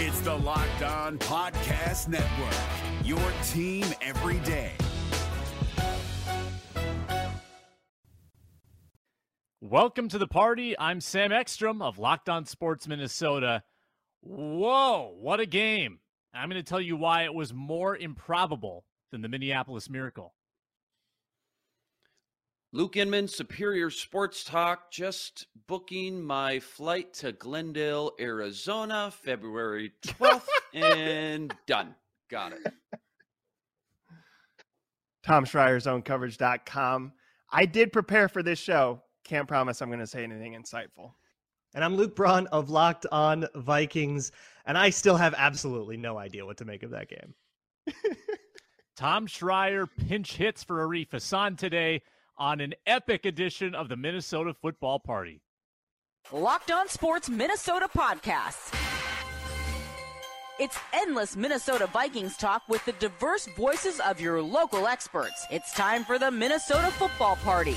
It's the Locked On Podcast Network, your team every day. Welcome to the party. I'm Sam Ekstrom of Locked On Sports Minnesota. Whoa, what a game! I'm going to tell you why it was more improbable than the Minneapolis Miracle. Luke Inman, Superior Sports Talk, just booking my flight to Glendale, Arizona, February 12th, and done. Got it. Tom Schreier's own coverage.com. I did prepare for this show. Can't promise I'm going to say anything insightful. And I'm Luke Braun of Locked On Vikings, and I still have absolutely no idea what to make of that game. Tom Schreier pinch hits for Arif Hassan today on an epic edition of the Minnesota Football Party. Locked On Sports Minnesota Podcasts. It's endless Minnesota Vikings talk with the diverse voices of your local experts. It's time for the Minnesota Football Party.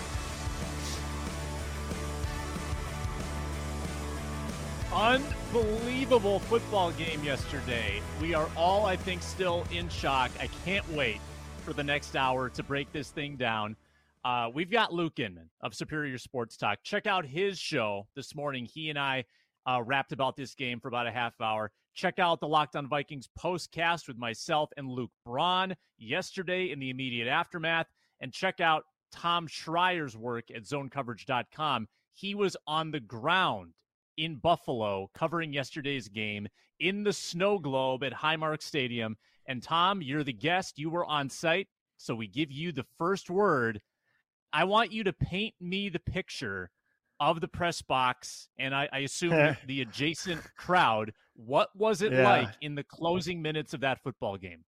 Unbelievable football game yesterday. We are all, I think, still in shock. I can't wait for the next hour to break this thing down. Uh, we've got Luke Inman of Superior Sports Talk. Check out his show this morning. He and I uh, rapped about this game for about a half hour. Check out the Locked On Vikings postcast with myself and Luke Braun yesterday in the immediate aftermath. And check out Tom Schreier's work at zonecoverage.com. He was on the ground in Buffalo covering yesterday's game in the snow globe at Highmark Stadium. And Tom, you're the guest. You were on site. So we give you the first word. I want you to paint me the picture of the press box and I, I assume the adjacent crowd. What was it yeah. like in the closing minutes of that football game?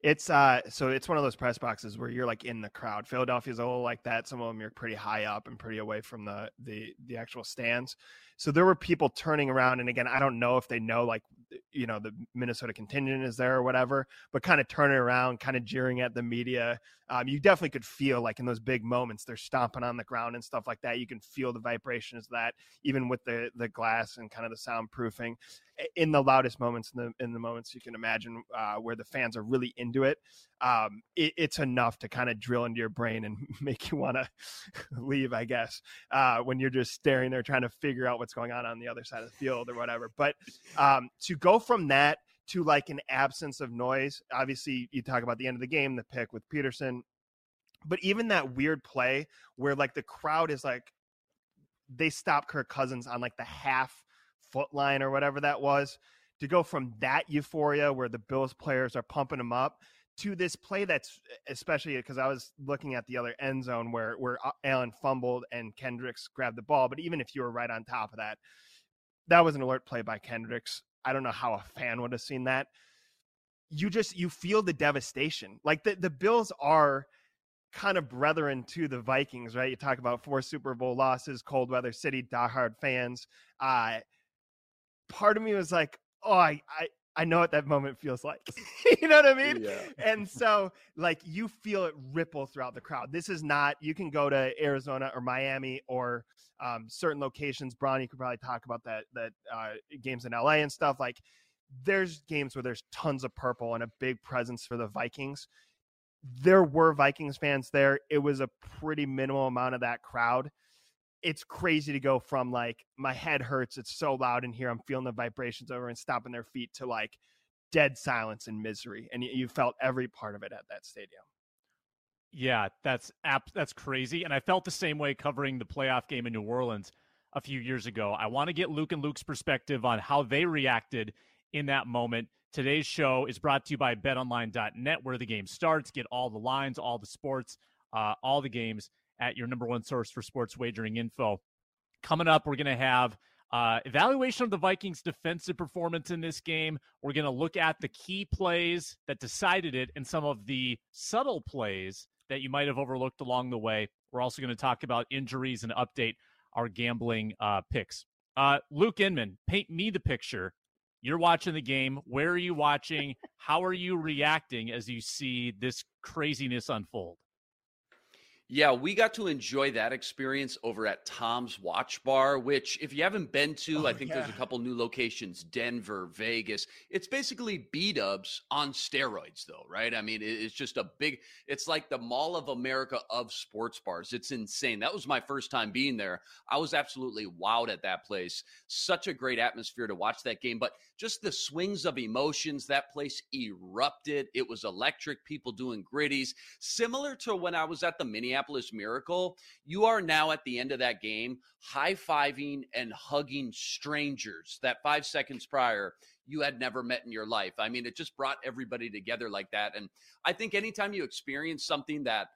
It's uh so it's one of those press boxes where you're like in the crowd. Philadelphia's a little like that. Some of them you're pretty high up and pretty away from the the the actual stands. So there were people turning around and again, I don't know if they know like you know the Minnesota contingent is there or whatever, but kind of turning around, kind of jeering at the media. Um, you definitely could feel like in those big moments they're stomping on the ground and stuff like that. You can feel the vibrations of that, even with the the glass and kind of the soundproofing. In the loudest moments, in the in the moments you can imagine uh, where the fans are really into it, um, it it's enough to kind of drill into your brain and make you want to leave, I guess, uh, when you're just staring there trying to figure out what's going on on the other side of the field or whatever. But um, to go from that to like an absence of noise. Obviously, you talk about the end of the game, the pick with Peterson, but even that weird play where like the crowd is like they stop Kirk Cousins on like the half foot line or whatever that was to go from that euphoria where the Bills players are pumping them up to this play that's especially because I was looking at the other end zone where where Allen fumbled and Kendricks grabbed the ball, but even if you were right on top of that, that was an alert play by Kendricks. I don't know how a fan would have seen that. You just you feel the devastation. Like the the Bills are kind of brethren to the Vikings, right? You talk about four Super Bowl losses, cold weather city, diehard fans. Uh part of me was like, oh, I, I I know what that moment feels like. you know what I mean? Yeah. And so, like, you feel it ripple throughout the crowd. This is not, you can go to Arizona or Miami or um, certain locations. Braun, you could probably talk about that, that uh, games in LA and stuff. Like, there's games where there's tons of purple and a big presence for the Vikings. There were Vikings fans there. It was a pretty minimal amount of that crowd it's crazy to go from like my head hurts, it's so loud in here, I'm feeling the vibrations over and stomping their feet to like dead silence and misery. And you felt every part of it at that stadium. Yeah, that's app that's crazy. And I felt the same way covering the playoff game in New Orleans a few years ago. I want to get Luke and Luke's perspective on how they reacted in that moment. Today's show is brought to you by betonline.net, where the game starts. Get all the lines, all the sports, uh, all the games at your number one source for sports wagering info. Coming up, we're going to have Uh, evaluation of the Vikings' defensive performance in this game. We're going to look at the key plays that decided it and some of the subtle plays that you might have overlooked along the way. We're also going to talk about injuries and update our gambling uh, picks. Uh, Luke Inman, paint me the picture. You're watching the game. Where are you watching? How are you reacting as you see this craziness unfold? Yeah, we got to enjoy that experience over at Tom's Watch Bar, which, if you haven't been to, Oh, I think there's a couple new locations Denver, Vegas. It's basically B dubs on steroids, though, right? I mean, it's just a big, it's like the Mall of America of sports bars. It's insane. That was my first time being there. I was absolutely wowed at that place. Such a great atmosphere to watch that game, but just the swings of emotions, that place erupted. It was electric, people doing griddies similar to when I was at the Minneapolis Miracle, you are now at the end of that game high fiving and hugging strangers that five seconds prior you had never met in your life. I mean, it just brought everybody together like that. And I think anytime you experience something that,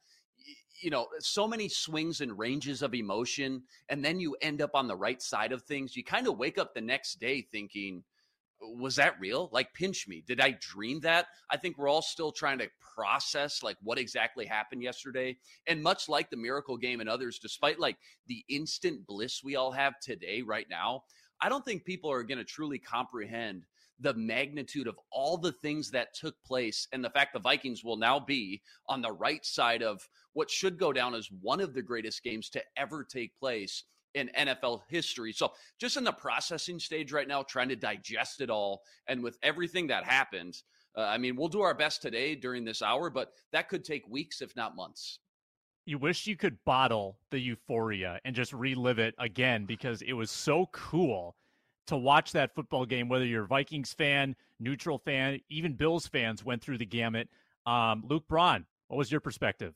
you know, so many swings and ranges of emotion, and then you end up on the right side of things, you kind of wake up the next day thinking, was that real? Like, pinch me. Did I dream that? I think we're all still trying to process like what exactly happened yesterday. And much like the miracle game and others, despite like the instant bliss we all have today, right now, I don't think people are going to truly comprehend the magnitude of all the things that took place and the fact the Vikings will now be on the right side of what should go down as one of the greatest games to ever take place in NFL history. So, just in the processing stage right now, trying to digest it all. And with everything that happened, uh, I mean, we'll do our best today during this hour, but that could take weeks, if not months. You wish you could bottle the euphoria and just relive it again because it was so cool to watch that football game, whether you're Vikings fan, neutral fan, even Bills fans went through the gamut. Um, Luke Braun, what was your perspective?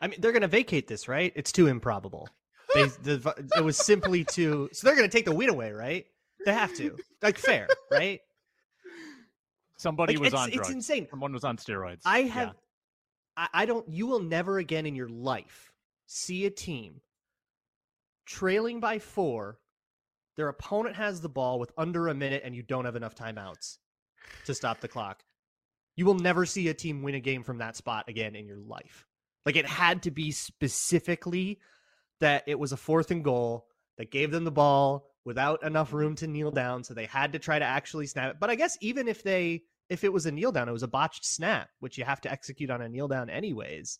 I mean, they're going to vacate this, right? It's too improbable. They, the, it was simply too. So they're going to take the win away, right? They have to. Like fair, right? Somebody Like, was it's, on it's drugs. insane. Someone was on steroids. I Yeah. have. I, I don't. You will never again in your life see a team trailing by four. Their opponent has the ball with under a minute, and you don't have enough timeouts to stop the clock. You will never see a team win a game from that spot again in your life. Like it had to be specifically that it was a fourth and goal that gave them the ball without enough room to kneel down, so they had to try to actually snap it. But I guess even if they if it was a kneel down, it was a botched snap, which you have to execute on a kneel down anyways.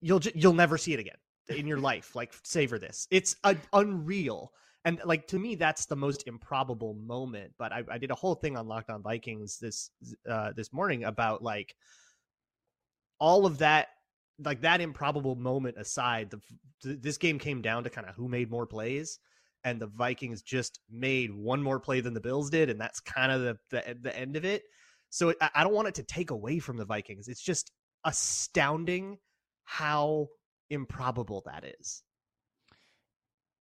You'll ju- you'll never see it again in your life. Like savor this. It's a, unreal. And like to me, that's the most improbable moment. But I, I did a whole thing on Locked On Vikings this uh, this morning about like all of that, like that improbable moment aside. The, this game came down to kind of who made more plays, and the Vikings just made one more play than the Bills did, and that's kind of the the, the end of it. So it, I I don't want it to take away from the Vikings. It's just astounding how improbable that is.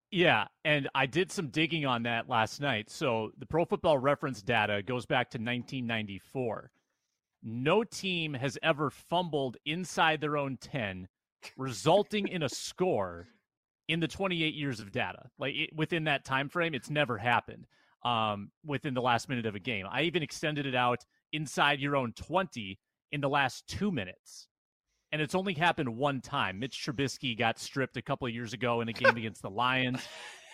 Yeah, and I did some digging on that last night. So the Pro Football Reference data goes back to 1994. No team has ever fumbled inside their own 10, resulting in a score in the 28 years of data. Like it, within that time frame, it's never happened um, within the last minute of a game. I even extended it out inside your own 20 in the last two minutes. And it's only happened one time. Mitch Trubisky got stripped a couple of years ago in a game against the Lions.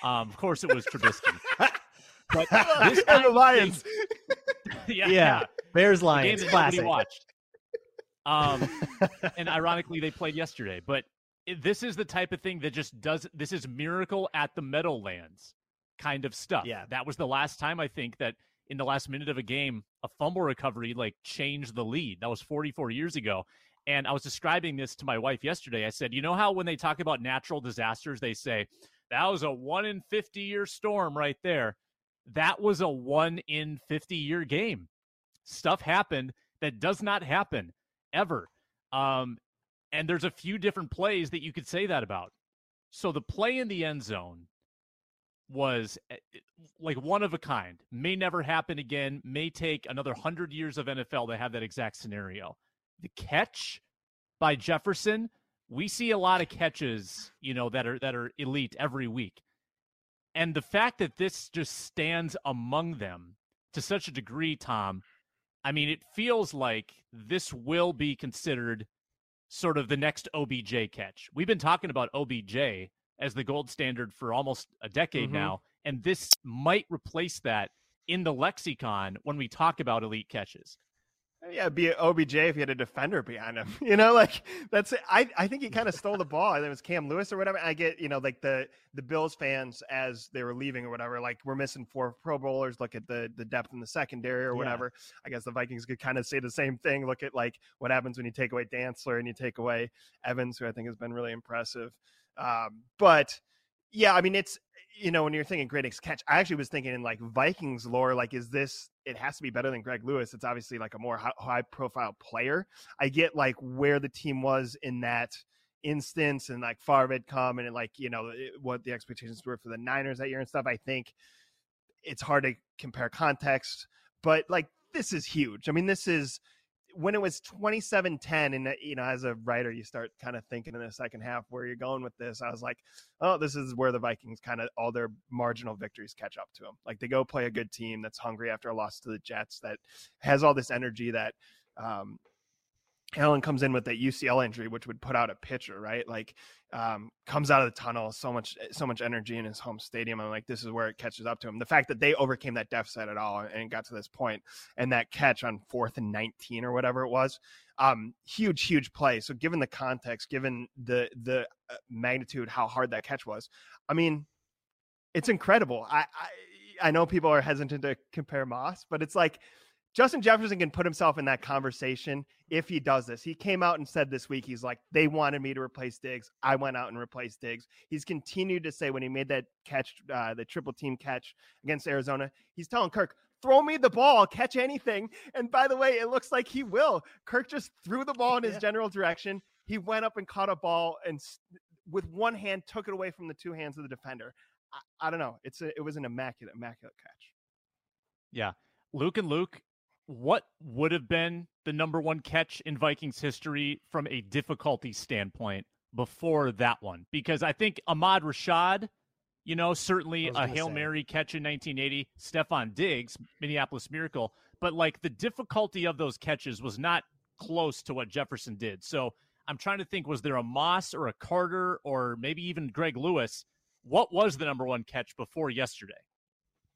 Um, of course, it was Trubisky. But this and the Lions. yeah, Yeah, Bears Lions classic. watched. Um, and ironically, they played yesterday. But this is the type of thing that just does. This is miracle at the Meadowlands kind of stuff. Yeah. that was the last time I think that in the last minute of a game, a fumble recovery like changed the lead. That was 44 years ago. And I was describing this to my wife yesterday. I said, you know how when they talk about natural disasters, they say that was a one in 50 year storm right there. That was a one in 50 year game. Stuff happened that does not happen ever. Um, and there's a few different plays that you could say that about. So the play in the end zone was eh, like one of a kind, may never happen again, may take another 100 years of NFL to have that exact scenario. The catch by Jefferson we see a lot of catches, you know, that are that are elite every week. And the fact that this just stands among them to such a degree, Tom, I mean, it feels like this will be considered sort of the next OBJ catch. We've been talking about OBJ as the gold standard for almost a decade mm-hmm. now, and this might replace that in the lexicon when we talk about elite catches. Yeah, be OBJ if he had a defender behind him. You know, like that's I I think he kind of stole the ball. I think it was Cam Lewis or whatever. I get you know like the the Bills fans as they were leaving or whatever. Like we're missing four Pro Bowlers. Look at the the depth in the secondary or whatever. Yeah. I guess the Vikings could kind of say the same thing. Look at like what happens when you take away Dantzler and you take away Evans, who I think has been really impressive. Um, but yeah, I mean it's you know, when you're thinking greatest catch, I actually was thinking in like Vikings lore, like, is this, it has to be better than Greg Lewis. It's obviously like a more high profile player. I get like where the team was in that instance and like Favre had come and like, you know, what the expectations were for the Niners that year and stuff. I think it's hard to compare context, but like, this is huge. I mean, this is, when it was 27-10 and you know as a writer you start kind of thinking in the second half where you're going with this i was like oh this is where the vikings kind of all their marginal victories catch up to them like they go play a good team that's hungry after a loss to the jets that has all this energy that um, Allen comes in with that UCL injury, which would put out a pitcher, right? Like, um, comes out of the tunnel, so much, so much energy in his home stadium, and like this is where it catches up to him. The fact that they overcame that deficit at all and got to this point, and that catch on fourth and nineteen or whatever it was, um, huge, huge play. So, given the context, given the the uh, magnitude, how hard that catch was, I mean, it's incredible. I, I I know people are hesitant to compare Moss, but it's like Justin Jefferson can put himself in that conversation if he does this. He came out and said this week, he's like, they wanted me to replace Diggs. I went out and replaced Diggs. He's continued to say when he made that catch, uh, the triple team catch against Arizona, he's telling Kirk, throw me the ball, catch anything. And by the way, it looks like he will. Kirk just threw the ball in his yeah. general direction. He went up and caught a ball and with one hand took it away from the two hands of the defender. I, I don't know. It's a, it was an immaculate, immaculate catch. Yeah. Luke and Luke, what would have been the number one catch in Vikings history from a difficulty standpoint before that one? Because I think Ahmad Rashad, you know, certainly a Hail say. Mary catch in 1980, Stefon Diggs, Minneapolis Miracle, but like the difficulty of those catches was not close to what Jefferson did. So I'm trying to think was there a Moss or a Carter or maybe even Greg Lewis? What was the number one catch before yesterday?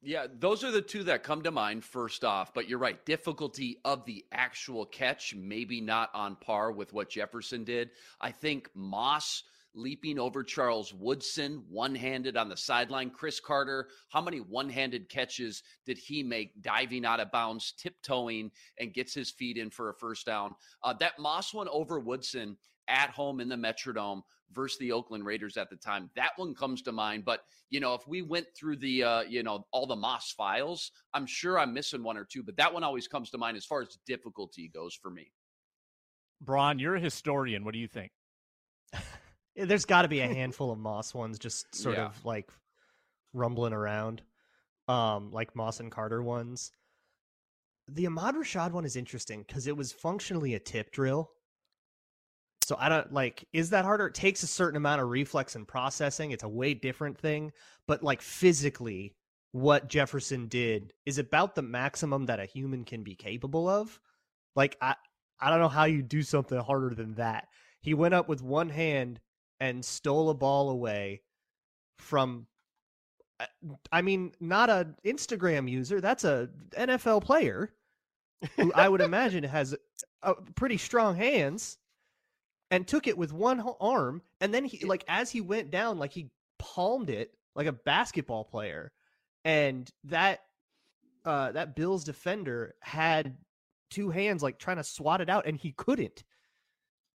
Yeah, those are the two that come to mind first off. But you're right. Difficulty of the actual catch, maybe not on par with what Jefferson did. I think Moss leaping over Charles Woodson one handed on the sideline. Cris Carter, how many one handed catches did he make diving out of bounds, tiptoeing, and gets his feet in for a first down? Uh, that Moss one over Woodson at home in the Metrodome versus the Oakland Raiders at the time. That one comes to mind. But, you know, if we went through the, uh, you know, all the Moss files, I'm sure I'm missing one or two, but that one always comes to mind as far as difficulty goes for me. Braun, you're a historian. What do you think? There's got to be a handful of Moss ones just sort yeah. of like rumbling around, um, like Moss and Carter ones. The Ahmad Rashad one is interesting because it was functionally a tip drill so I don't like, is that harder? It takes a certain amount of reflex and processing. It's a way different thing. But like physically, what Jefferson did is about the maximum that a human can be capable of. Like, I, I don't know how you do something harder than that. He went up with one hand and stole a ball away from uh, I mean, not an Instagram user. That's a NFL player who I would imagine has a, pretty strong hands and took it with one arm and then he like as he went down like he palmed it like a basketball player and that uh that Bills defender had two hands like trying to swat it out and he couldn't.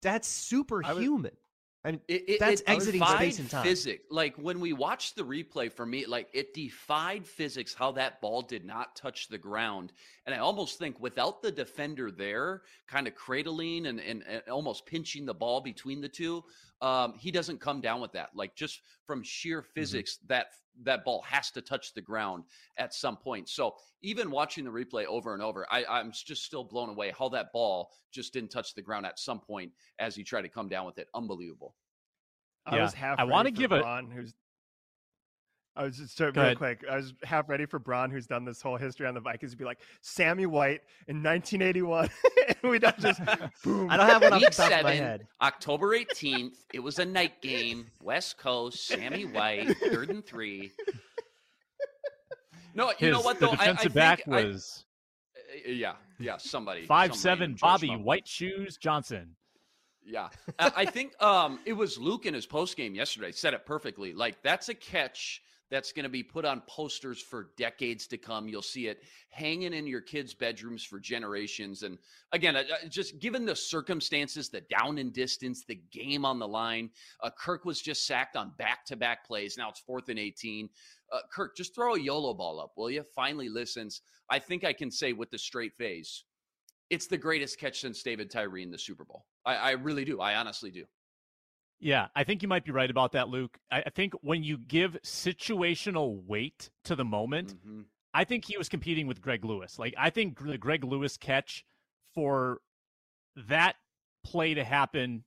That's superhuman and it, it, that's it exiting space and time. Physics, like when we watched the replay for me, like it defied physics how that ball did not touch the ground. And I almost think without the defender there, kind of cradling and, and, and almost pinching the ball between the two, um, he doesn't come down with that. Like just from sheer mm-hmm. physics, mm-hmm. that that ball has to touch the ground at some point. So even watching the replay over and over, I, I'm just still blown away how that ball just didn't touch the ground at some point as he tried to come down with it. Unbelievable. I Yeah. was half. I wanna ready for give a- who's. I was just so Go real ahead. quick. I was half ready for Braun, who's done this whole history on the Vikings, to be like Sammy White in 1981, and we don't just boom. I don't have one off the Week top of my head. October 18th. It was a night game. West Coast, Sammy White, third and three. No, you His, know what the though? I- I, defensive think back I- was uh, yeah, yeah, somebody five somebody seven Bobby Trump. White Shoes Johnson. Yeah, I I think um, it was Luke in his post game yesterday said it perfectly. Like that's a catch that's going to be put on posters for decades to come. You'll see it hanging in your kids' bedrooms for generations. And again, just given the circumstances, the down and distance, the game on the line, uh, Kirk was just sacked on back to back plays. Now it's fourth and 18. Uh, Kirk, just throw a YOLO ball up, will you? Finally listens. I think I can say with the straight face, it's the greatest catch since David Tyree in the Super Bowl. I, I really do. I honestly do. Yeah, I think you might be right about that, Luke. I, I think when you give situational weight to the moment, Mhm. I think he was competing with Greg Lewis. Like I think the Greg Lewis catch for that play to happen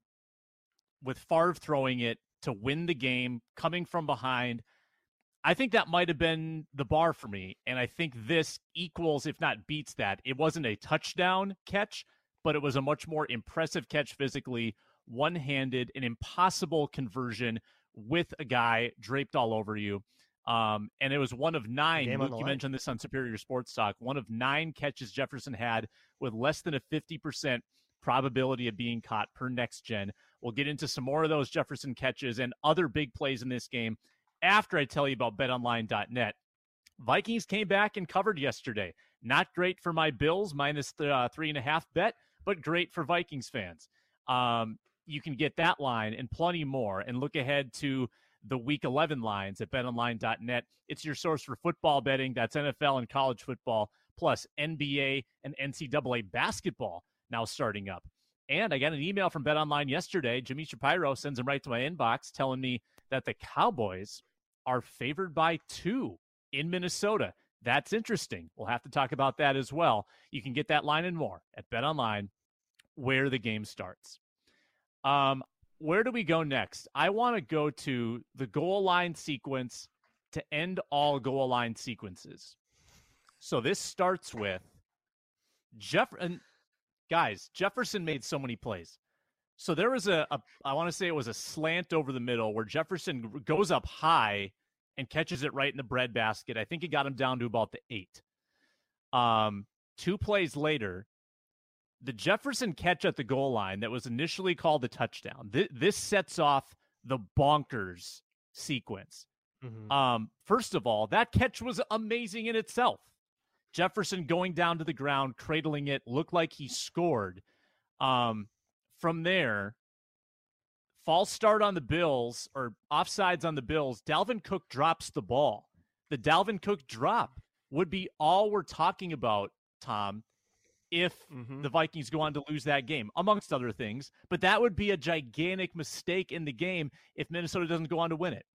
with Favre throwing it to win the game, coming from behind. I think that might have been the bar for me. And I think this equals, if not beats that. It wasn't a touchdown catch, but it was a much more impressive catch physically, one handed, an impossible conversion with a guy draped all over you. Um, and it was one of nine. Luke, you line. mentioned this on Superior Sports Talk. One of nine catches Jefferson had with less than a 50% probability of being caught per next gen. We'll get into some more of those Jefferson catches and other big plays in this game after I tell you about betonline.net. Vikings came back and covered yesterday. Not great for my Bills, minus the uh, three and a half bet, but great for Vikings fans. Um, you can get that line and plenty more and look ahead to the week 11 lines at betonline.net. It's your source for football betting. That's NFL and college football, plus NBA and NCAA basketball now starting up. And I got an email from BetOnline yesterday. Jimmy Shapiro sends them right to my inbox telling me that the Cowboys are favored by two in Minnesota. That's interesting. We'll have to talk about that as well. You can get that line and more at BetOnline, where the game starts. Um, where do we go next? I want to go to the goal line sequence to end all goal line sequences. So this starts with Jeff and guys, Jefferson made so many plays. So there was a, a I want to say it was a slant over the middle where Jefferson goes up high and catches it right in the bread basket. I think it got him down to about the eight. Um, two plays later, the Jefferson catch at the goal line that was initially called a touchdown. Th- this sets off the bonkers sequence. Mhm. Um, first of all, that catch was amazing in itself. Jefferson going down to the ground, cradling it, looked like he scored. Um, from there, false start on the Bills or offsides on the Bills. Dalvin Cook drops the ball. The Dalvin Cook drop would be all we're talking about, Tom, if Mhm. the Vikings go on to lose that game, amongst other things. But that would be a gigantic mistake in the game if Minnesota doesn't go on to win it.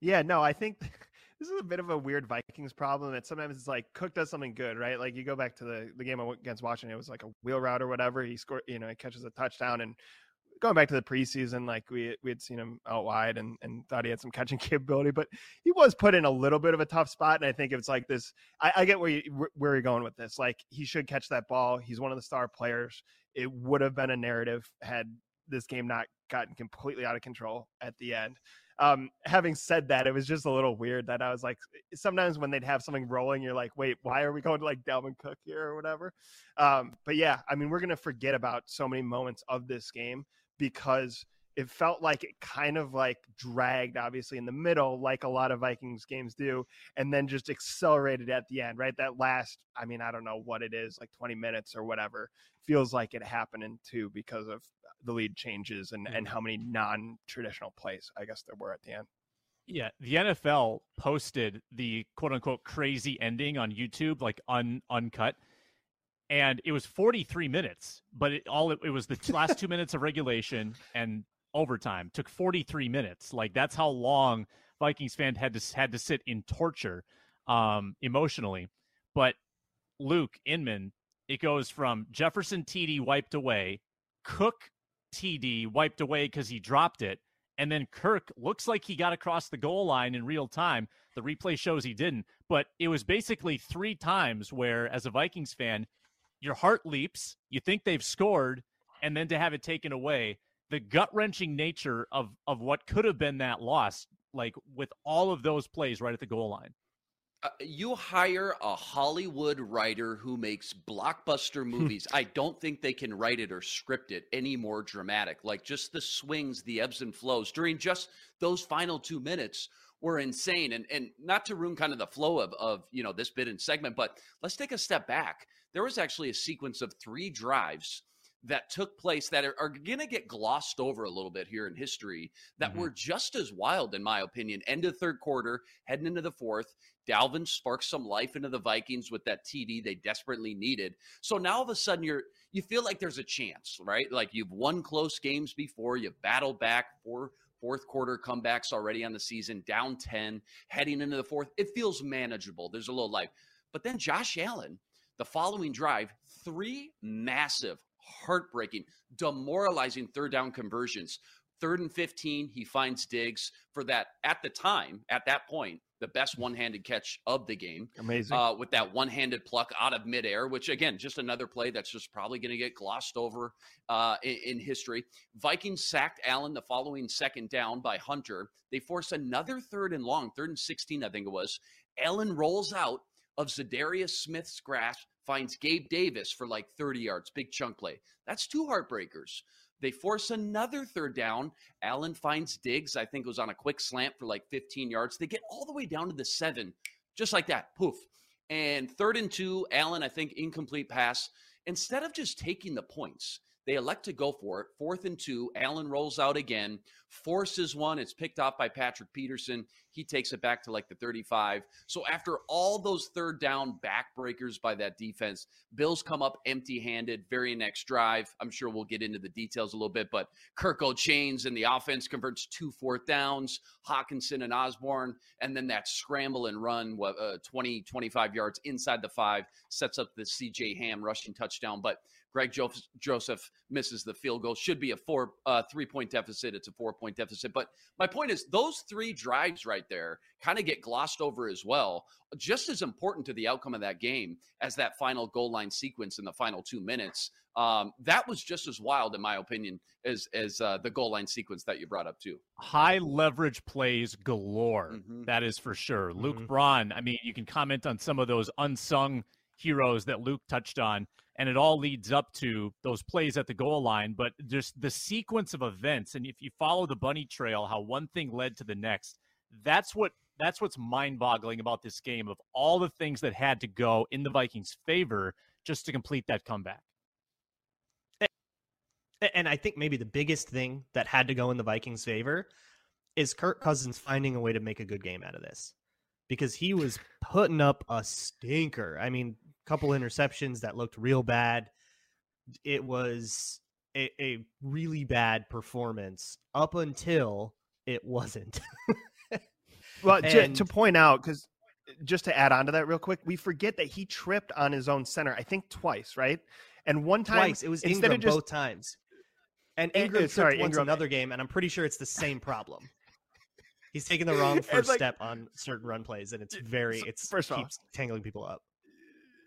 Yeah, no, I think this is a bit of a weird Vikings problem. That sometimes it's like Cook does something good, right? Like you go back to the the game against Washington, it was like a wheel route or whatever. He scored, you know, he catches a touchdown. And going back to the preseason, like we we had seen him out wide and and thought he had some catching capability, but he was put in a little bit of a tough spot. And I think it's like this. I, I get where you where you're going with this. Like he should catch that ball. He's one of the star players. It would have been a narrative had this game not gotten completely out of control at the end um, having said that, it was just a little weird that I was like, sometimes when they'd have something rolling, you're like, wait, why are we going to like Dalvin Cook here or whatever? Um, but yeah, I mean, we're going to forget about so many moments of this game because it felt like it kind of like dragged, obviously, in the middle, like a lot of Vikings games do, and then just accelerated at the end, right? That last, I mean, I don't know what it is, like 20 minutes or whatever, feels like it happened in two because of the lead changes and, and mm-hmm. how many non-traditional plays I guess there were at the end. Yeah, the NFL posted the quote unquote crazy ending on YouTube, like un uncut, and it was 43 minutes, but it all it was the last two minutes of regulation and overtime took 43 minutes. Like that's how long Vikings fan had to had to sit in torture um, emotionally. But Luke Inman, it goes from Jefferson TD wiped away, Cook TD wiped away because he dropped it, and then Kirk looks like he got across the goal line in real time. The replay shows he didn't, but it was basically three times where, as a Vikings fan, your heart leaps, you think they've scored, and then to have it taken away, the gut wrenching nature of of what could have been that loss, like with all of those plays right at the goal line. Uh, you hire a Hollywood writer who makes blockbuster movies. I don't think they can write it or script it any more dramatic. Like just the swings, the ebbs and flows during just those final two minutes were insane. And and not to ruin kind of the flow of of you know this bit and segment, but let's take a step back. There was actually a sequence of three drives that took place that are, are going to get glossed over a little bit here in history that mm-hmm. were just as wild, in my opinion. End of third quarter, heading into the fourth. Dalvin sparks some life into the Vikings with that TD they desperately needed. So now all of a sudden you're you feel like there's a chance, right? Like you've won close games before, you've battled back for fourth quarter comebacks already on the season, down 10, heading into the fourth. It feels manageable. There's a little life. But then Josh Allen, the following drive, three massive heartbreaking, demoralizing third down conversions. Third and 15, he finds Diggs for that, at the time, at that point, the best one handed catch of the game. Amazing. Uh, with that one handed pluck out of midair, which, again, just another play that's just probably going to get glossed over uh, in, in, history. Vikings sacked Allen the following second down by Hunter. They force another third and long, third and 16, I think it was. Allen rolls out of Za'Darius Smith's grasp, finds Gabe Davis for like 30 yards, big chunk play. That's two heartbreakers. They force another third down. Allen finds Diggs, I think it was on a quick slant for like 15 yards. They get all the way down to the seven, just like that. Poof. And third and two, Allen, I think, incomplete pass. Instead of just taking the points, they elect to go for it. Fourth and two. Allen rolls out again, forces one. It's picked off by Patrick Peterson. He takes it back to like the 35. So after all those third down backbreakers by that defense, Bills come up empty handed. Very next drive. I'm sure we'll get into the details a little bit, but Kirk O'Chains and the offense converts two fourth downs, Hockenson and Osborne, and then that scramble and run, uh, 20, 25 yards inside the five, sets up the CJ Ham rushing touchdown. But Greg Joseph misses the field goal. Should be a four, uh, three point deficit. It's a four point deficit. But my point is, those three drives right there kind of get glossed over as well. Just as important to the outcome of that game as that final goal line sequence in the final two minutes. Um, that was just as wild, in my opinion, as as uh, the goal line sequence that you brought up too. High leverage plays galore. Mm-hmm. That is for sure. Mm-hmm. Luke Braun. I mean, you can comment on some of those unsung heroes that Luke touched on and it all leads up to those plays at the goal line. But just the sequence of events, and if you follow the bunny trail, how one thing led to the next, that's what that's what's mind-boggling about this game. Of all the things that had to go in the Vikings' favor just to complete that comeback. And I think maybe the biggest thing that had to go in the Vikings' favor is Kirk Cousins finding a way to make a good game out of this because he was putting up a stinker. I mean, a couple interceptions that looked real bad. It was a, a really bad performance up until it wasn't. well, and, to point out, because uh, just to add on to that real quick, we forget that he tripped on his own center, I think twice, right? And one time, twice. It was Ingram just, both times. And Ingram, uh, sorry, once Ingram. another game, and I'm pretty sure it's the same problem. He's taking the wrong first like, step on certain run plays, and it's very it's first keeps all, tangling people up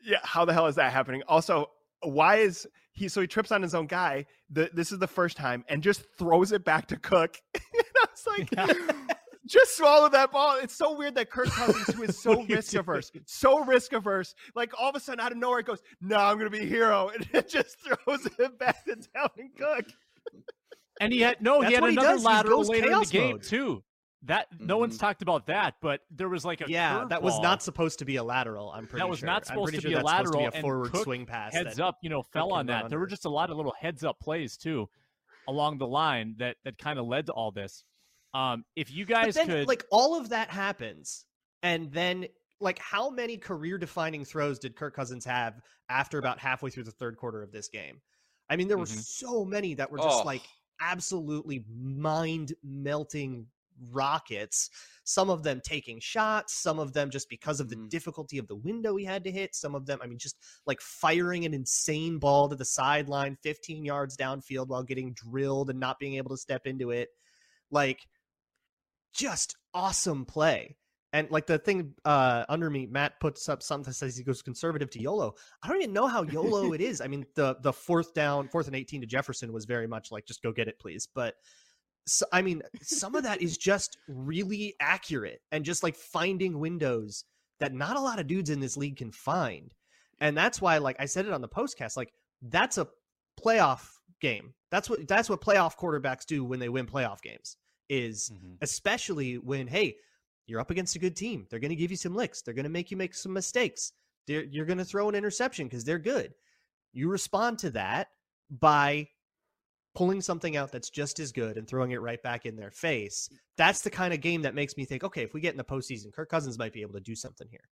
yeah, how the hell is that happening? Also, why is he so he trips on his own guy? The, this is the first time and just throws it back to Cook. and I was like, yeah. just swallow that ball. It's so weird that Kirk Cousins, who is so risk averse, so risk averse, like all of a sudden out of nowhere it goes, "No, I'm going to be a hero," and it just throws it back to Dalvin Cook. And he had no, That's he had another he lateral later in the game mode. too. That no mm-hmm. one's talked about that, but there was like a yeah, that was not supposed to be a lateral. I'm pretty sure that was sure. not supposed to be a lateral. Be a forward swing pass. Heads up, you know, fell on that. There were just a lot of little heads up plays too, along the line that that kind of led to all this. Um, if you guys then, could like all of that happens, and then like how many career defining throws did Kirk Cousins have after about halfway through the third quarter of this game? I mean, there were mm-hmm. so many that were just oh. like absolutely mind melting rockets. Some of them taking shots, some of them just because of the Mhm. difficulty of the window he had to hit. Some of them, I mean, just like firing an insane ball to the sideline, 15 yards downfield while getting drilled and not being able to step into it. Like, just awesome play. And like the thing uh, under me, Matt puts up something that says he goes conservative to YOLO. I don't even know how YOLO it is. I mean, the the fourth down, fourth and eighteen to Jefferson was very much like just go get it, please. But so, I mean, some of that is just really accurate and just like finding windows that not a lot of dudes in this league can find. And that's why, like I said it on the postcast, like that's a playoff game. That's what that's what playoff quarterbacks do when they win playoff games. Is Mhm. especially when hey you're up against a good team they're going to give you some licks they're going to make you make some mistakes they're, you're going to throw an interception because they're good you respond to that by pulling something out that's just as good and throwing it right back in their face that's the kind of game that makes me think okay if we get in the postseason kirk cousins might be able to do something here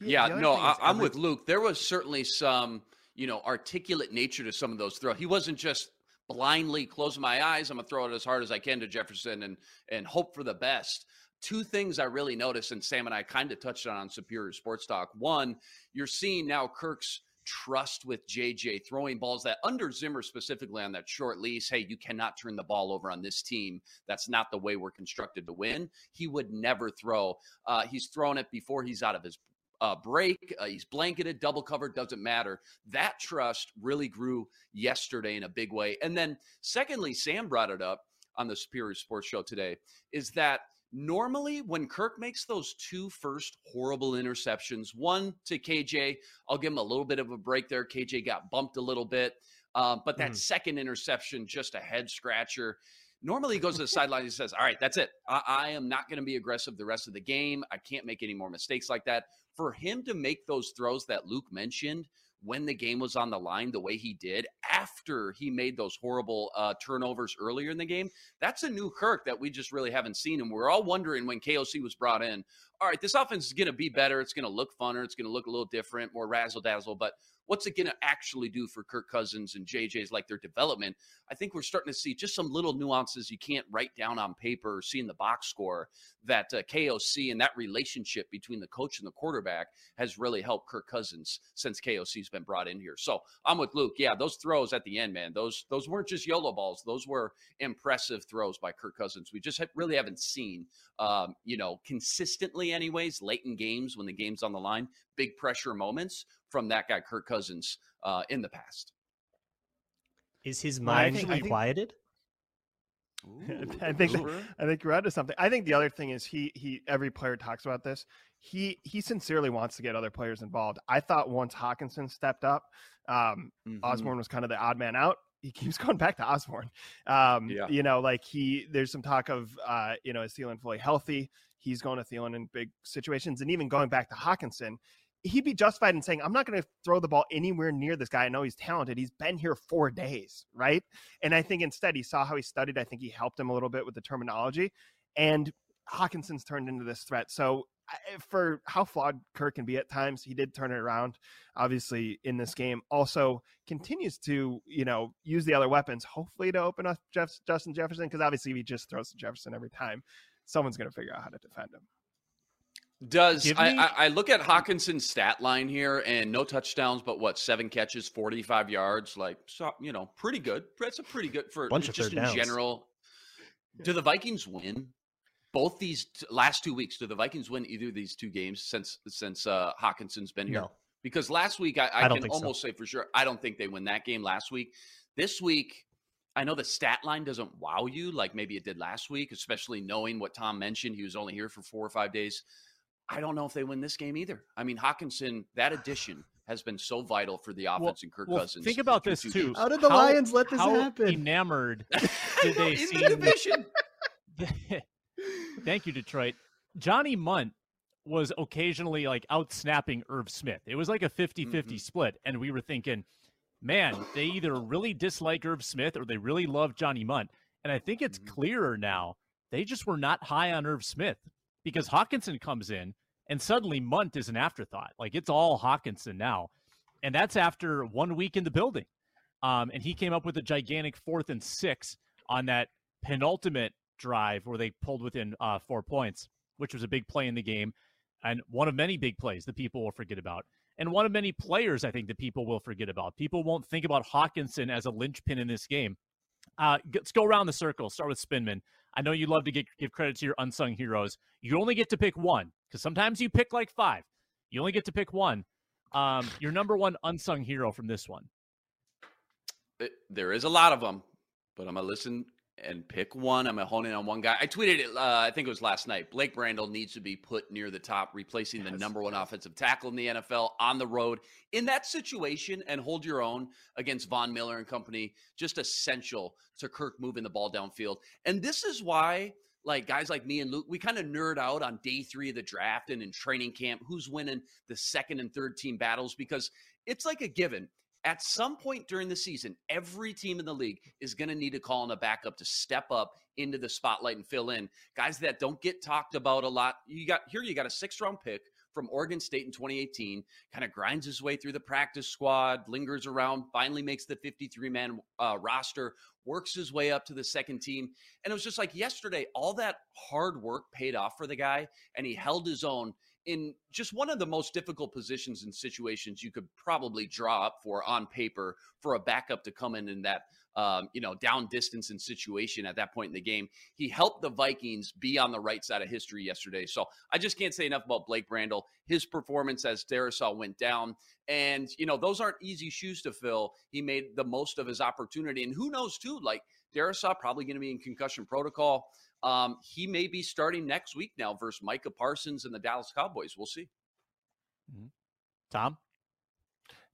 Yeah, the no, I, I'm every- with Luke. There was certainly some, you know, articulate nature to some of those throws. He wasn't just blindly closing my eyes. I'm gonna throw it as hard as I can to Jefferson and and hope for the best. Two things I really noticed, and Sam and I kind of touched on on Superior Sports Talk. One, you're seeing now Kirk's trust with JJ throwing balls that under Zimmer specifically on that short lease. Hey, you cannot turn the ball over on this team. That's not the way we're constructed to win. He would never throw. Uh, he's thrown it before he's out of his uh, break. Uh, he's blanketed, double covered, doesn't matter. That trust really grew yesterday in a big way. And then, secondly, Sam brought it up on the Superior Sports Show today is that normally when Kirk makes those two first horrible interceptions, one to KJ, I'll give him a little bit of a break there. KJ got bumped a little bit. Um, but that Mhm. second interception, just a head scratcher. Normally, he goes to the sideline. He says, "All right, that's it. I, I am not going to be aggressive the rest of the game. I can't make any more mistakes like that." For him to make those throws that Luke mentioned when the game was on the line, the way he did after he made those horrible uh, turnovers earlier in the game, that's a new Kirk that we just really haven't seen. And we're all wondering when KOC was brought in, all right, this offense is going to be better. It's going to look funner. It's going to look a little different, more razzle dazzle. But what's it going to actually do for Kirk Cousins and JJ's like their development? I think we're starting to see just some little nuances you can't write down on paper or see in the box score that uh, KOC and that relationship between the coach and the quarterback has really helped Kirk Cousins since KOC's been brought in here. So I'm with Luke. Yeah, those throws at the end, man, those those weren't just YOLO balls. Those were impressive throws by Kirk Cousins. We just ha- really haven't seen, um, you know, consistently, anyways, late in games when the game's on the line, big pressure moments from that guy Kirk Cousins uh, in the past. is his Well, I mind think- I think- quieted I think Uber. I think you're onto something. I think the other thing is he he every player talks about this. He he sincerely wants to get other players involved. I thought once Hockenson stepped up, um, Mhm. Osborne was kind of the odd man out. He keeps going back to Osborne. Um, Yeah. you know, like he there's some talk of uh, you know, is Thielen fully healthy? He's going to Thielen in big situations, and even going back to Hockenson, he'd be justified in saying, I'm not going to throw the ball anywhere near this guy. I know he's talented. He's been here four days, right? And I think instead he saw how he studied. I think he helped him a little bit with the terminology. And Hockenson's turned into this threat. So for how flawed Kirk can be at times, he did turn it around, obviously, in this game. Also continues to, you know, use the other weapons, hopefully to open up Jeff, Justin Jefferson, because obviously if he just throws to Jefferson every time, someone's going to figure out how to defend him. Does I, me- I, I look at Hockenson's stat line here and no touchdowns, but what seven catches, forty five yards, like so you know, pretty good. That's a pretty good for Bunch just in downs. general. Do the Vikings win both these t- last two weeks? Do the Vikings win either of these two games since since uh, Hockenson's been here? no Because last week I, I, I can think so. almost say for sure I don't think they win that game last week. This week, I know the stat line doesn't wow you like maybe it did last week, especially knowing what Tom mentioned. He was only here for four or five days. I don't know if they win this game either. I mean, Hockenson, that addition has been so vital for the offense and Kirk Well, Cousins. think about this too. How did the Lions let this how happen? Enamored did they in seem the division? Thank you, Detroit. Johnny Mundt was occasionally like out snapping Irv Smith. It was like a 50 50 Mhm. split. And we were thinking, man, they either really dislike Irv Smith or they really love Johnny Mundt. And I think it's Mhm. clearer now. They just were not high on Irv Smith because Hockenson comes in and suddenly Mundt is an afterthought. Like it's all Hockenson now. And that's after one week in the building. Um, and he came up with a gigantic fourth and six on that penultimate drive where they pulled within uh, four points, which was a big play in the game, and one of many big plays that people will forget about, and one of many players I think that people will forget about. People won't think about Hockenson as a linchpin in this game. Uh, let's go around the circle. Start with Spinman. I know you love to get, give credit to your unsung heroes. You only get to pick one because sometimes you pick like five. You only get to pick one. Um, your number one unsung hero from this one. It, there is a lot of them, but I'm gonna listen and pick one. I'm in on one guy. I tweeted it. Uh, I think it was last night. Blake Brandel needs to be put near the top, replacing the number one offensive tackle in the NFL on the road in that situation and hold your own against Von Miller and company. Just essential to Kirk moving the ball downfield. And this is why. Like guys like me and Luke, we kind of nerd out on day three of the draft and in training camp who's winning the second and third team battles because it's like a given at some point during the season, every team in the league is going to need to call on a backup to step up into the spotlight and fill in. Guys that don't get talked about a lot. You got here, you got a six round pick from Oregon State in 2018, kind of grinds his way through the practice squad, lingers around, finally makes the 53 man uh, roster, works his way up to the second team. And it was just like yesterday, all that hard work paid off for the guy, and he held his own in just one of the most difficult positions and situations you could probably draw up for on paper for a backup to come in in that um, you know down distance and situation at that point in the game. He helped the Vikings be on the right side of history yesterday. So I just can't say enough about Blake Brandel. His performance as Darrisaw went down, and you know those aren't easy shoes to fill. He made the most of his opportunity, and who knows too, like. Darrisaw probably going to be in concussion protocol. Um, he may be starting next week now versus Micah Parsons and the Dallas Cowboys. We'll see. Tom?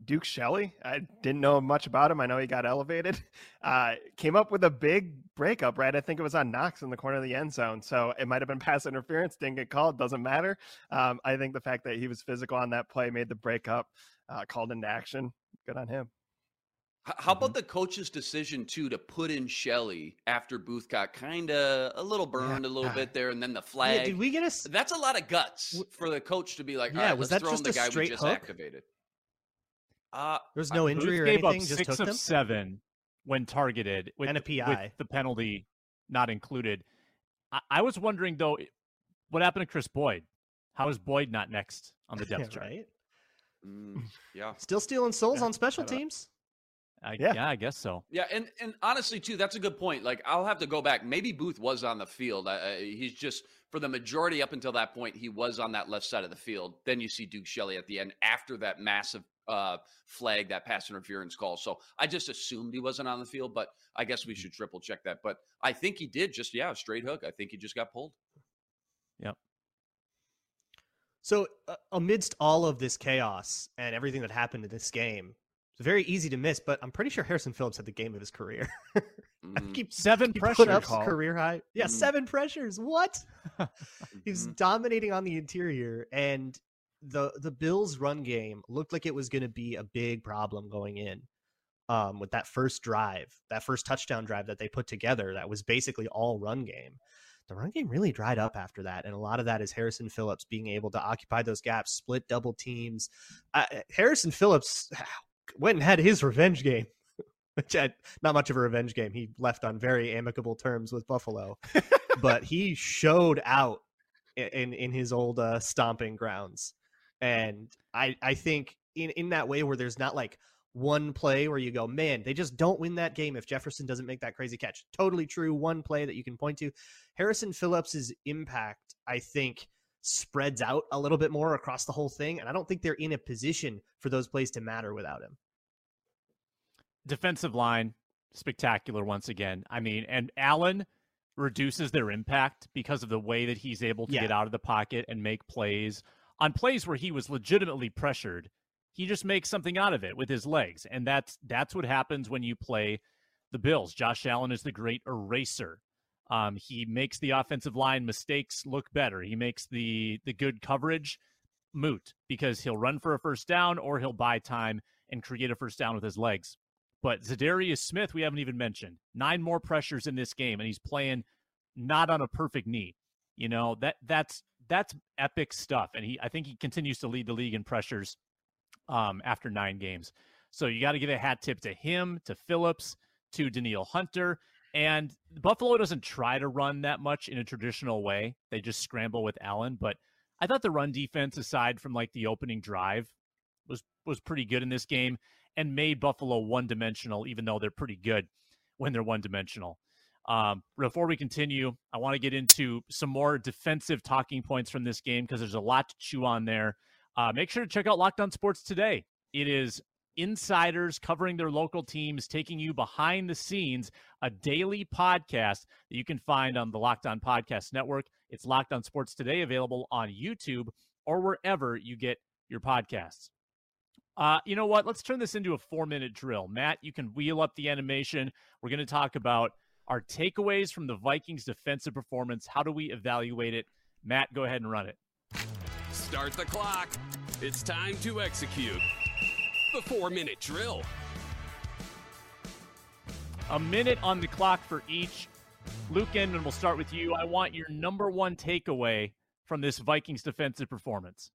Duke Shelley. I didn't know much about him. I know he got elevated. Uh, came up with a big breakup, right? I think it was on Knox in the corner of the end zone. So it might have been pass interference. Didn't get called. Doesn't matter. Um, I think the fact that he was physical on that play made the breakup uh, called into action. Good on him. H- How about the coach's decision too to put in Shelley after Booth got kind of a little burned a little bit there, and then the Yeah, flag. did we get a? That's a lot of guts for the coach to be like, Yeah, all right, was let's that throw just the a guy we straight just hook? activated. Uh, There's no injury Booth or gave anything. up Just six hooked of him. seven when targeted with, And a with PI. the penalty not included. I, I was wondering though, what happened to Kris Boyd? How is Boyd not next on the depth chart? right? mm, yeah. Still stealing souls Yeah, on special I don't- teams. I, Yeah. yeah. I guess so. Yeah, and and honestly too, that's a good point. Like I'll have to go back. Maybe Booth was on the field. Uh, he's just for the majority up until that point, he was on that left side of the field. Then you see Duke Shelley at the end after that massive uh, flag, that pass interference call. So I just assumed he wasn't on the field, but I guess we should triple check that. But I think he did. Just yeah, straight hook. I think he just got pulled. Yep. So, uh, amidst all of this chaos and everything that happened in this game, it's very easy to miss. But I'm pretty sure Harrison Phillips had the game of his career. Mm, Keep Seven he pressures. put career high. Yeah, Mhm. seven pressures. What? He's mhm. dominating on the interior, and the the Bills' run game looked like it was going to be a big problem going in. Um, with that first drive, that first touchdown drive that they put together, that was basically all run game. The run game really dried up after that, and a lot of that is Harrison Phillips being able to occupy those gaps, split double teams. Uh, Harrison Phillips went and had his revenge game which had not much of a revenge game. He left on very amicable terms with Buffalo, but he showed out in in his old uh, stomping grounds, and I I think in in that way where there's not like one play where you go, man, they just don't win that game if Jefferson doesn't make that crazy catch. Totally true. One play that you can point to. Harrison Phillips's impact, I think, spreads out a little bit more across the whole thing, and I don't think they're in a position for those plays to matter without him. Defensive line spectacular once again. I mean, and Allen reduces their impact because of the way that he's able to Yeah. get out of the pocket and make plays on plays where he was legitimately pressured. He just makes something out of it with his legs, and that's that's what happens when you play the Bills. Josh Allen is the great eraser. Um, he makes the offensive line mistakes look better. He makes the the good coverage moot because he'll run for a first down or he'll buy time and create a first down with his legs. But Zadarius Smith, we haven't even mentioned. Nine more pressures in this game, and he's playing not on a perfect knee. You know that that's that's epic stuff, and he I think he continues to lead the league in pressures um, after nine games. So you got to give a hat tip to him, to Phillips, to Danielle Hunter, And Buffalo doesn't try to run that much in a traditional way. They just scramble with Allen. But I thought the run defense, aside from like the opening drive, was was pretty good in this game and made Buffalo one dimensional, even though they're pretty good when they're one dimensional. Um, before we continue, I want to get into some more defensive talking points from this game because there's a lot to chew on there. Uh, make sure to check out Locked On Sports today. It is insiders covering their local teams, taking you behind the scenes, a daily podcast that you can find on the Locked On Podcast Network. It's Locked On Sports Today, available on YouTube or wherever you get your podcasts. Uh, you know what? Let's turn this into a four minute drill. Matt, you can wheel up the animation. We're going to talk about our takeaways from the Vikings' defensive performance. How do we evaluate it? Matt, go ahead and run it. Start the clock. It's time to execute the four minute drill. A minute on the clock for each. Luke Inman, we'll start with you. I want your number one takeaway from this Vikings defensive performance.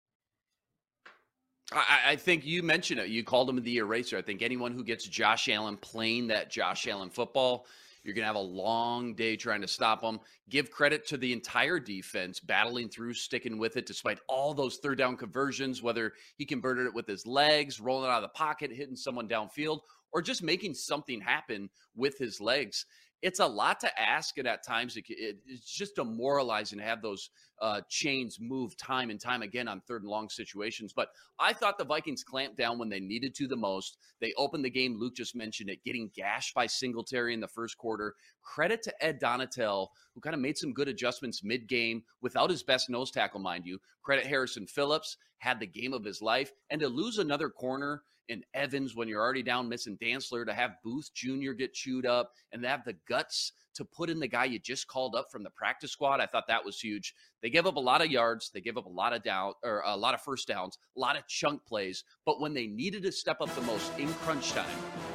I, I, think you mentioned it. You called him the eraser. I think anyone who gets Josh Allen playing that Josh Allen football, you're going to have a long day trying to stop him. Give credit to the entire defense battling through, sticking with it despite all those third down conversions, whether he converted it with his legs, rolling out of the pocket, hitting someone downfield, or just making something happen with his legs it's a lot to ask, and at times it, it, it's just demoralizing to have those uh, chains move time and time again on third and long situations. But I thought the Vikings clamped down when they needed to the most. They opened the game. Luke just mentioned it, getting gashed by Singletary in the first quarter. Credit to Ed Donatell, who kind of made some good adjustments mid game without his best nose tackle, mind you. Credit Harrison Phillips, had the game of his life, and to lose another corner in Evans when you're already down missing Dantzler, to have Booth Jr. get chewed up, and have the guts to put in the guy you just called up from the practice squad. I thought that was huge. They gave up a lot of yards, they gave up a lot of down or a lot of first downs, a lot of chunk plays, but when they needed to step up the most in crunch time,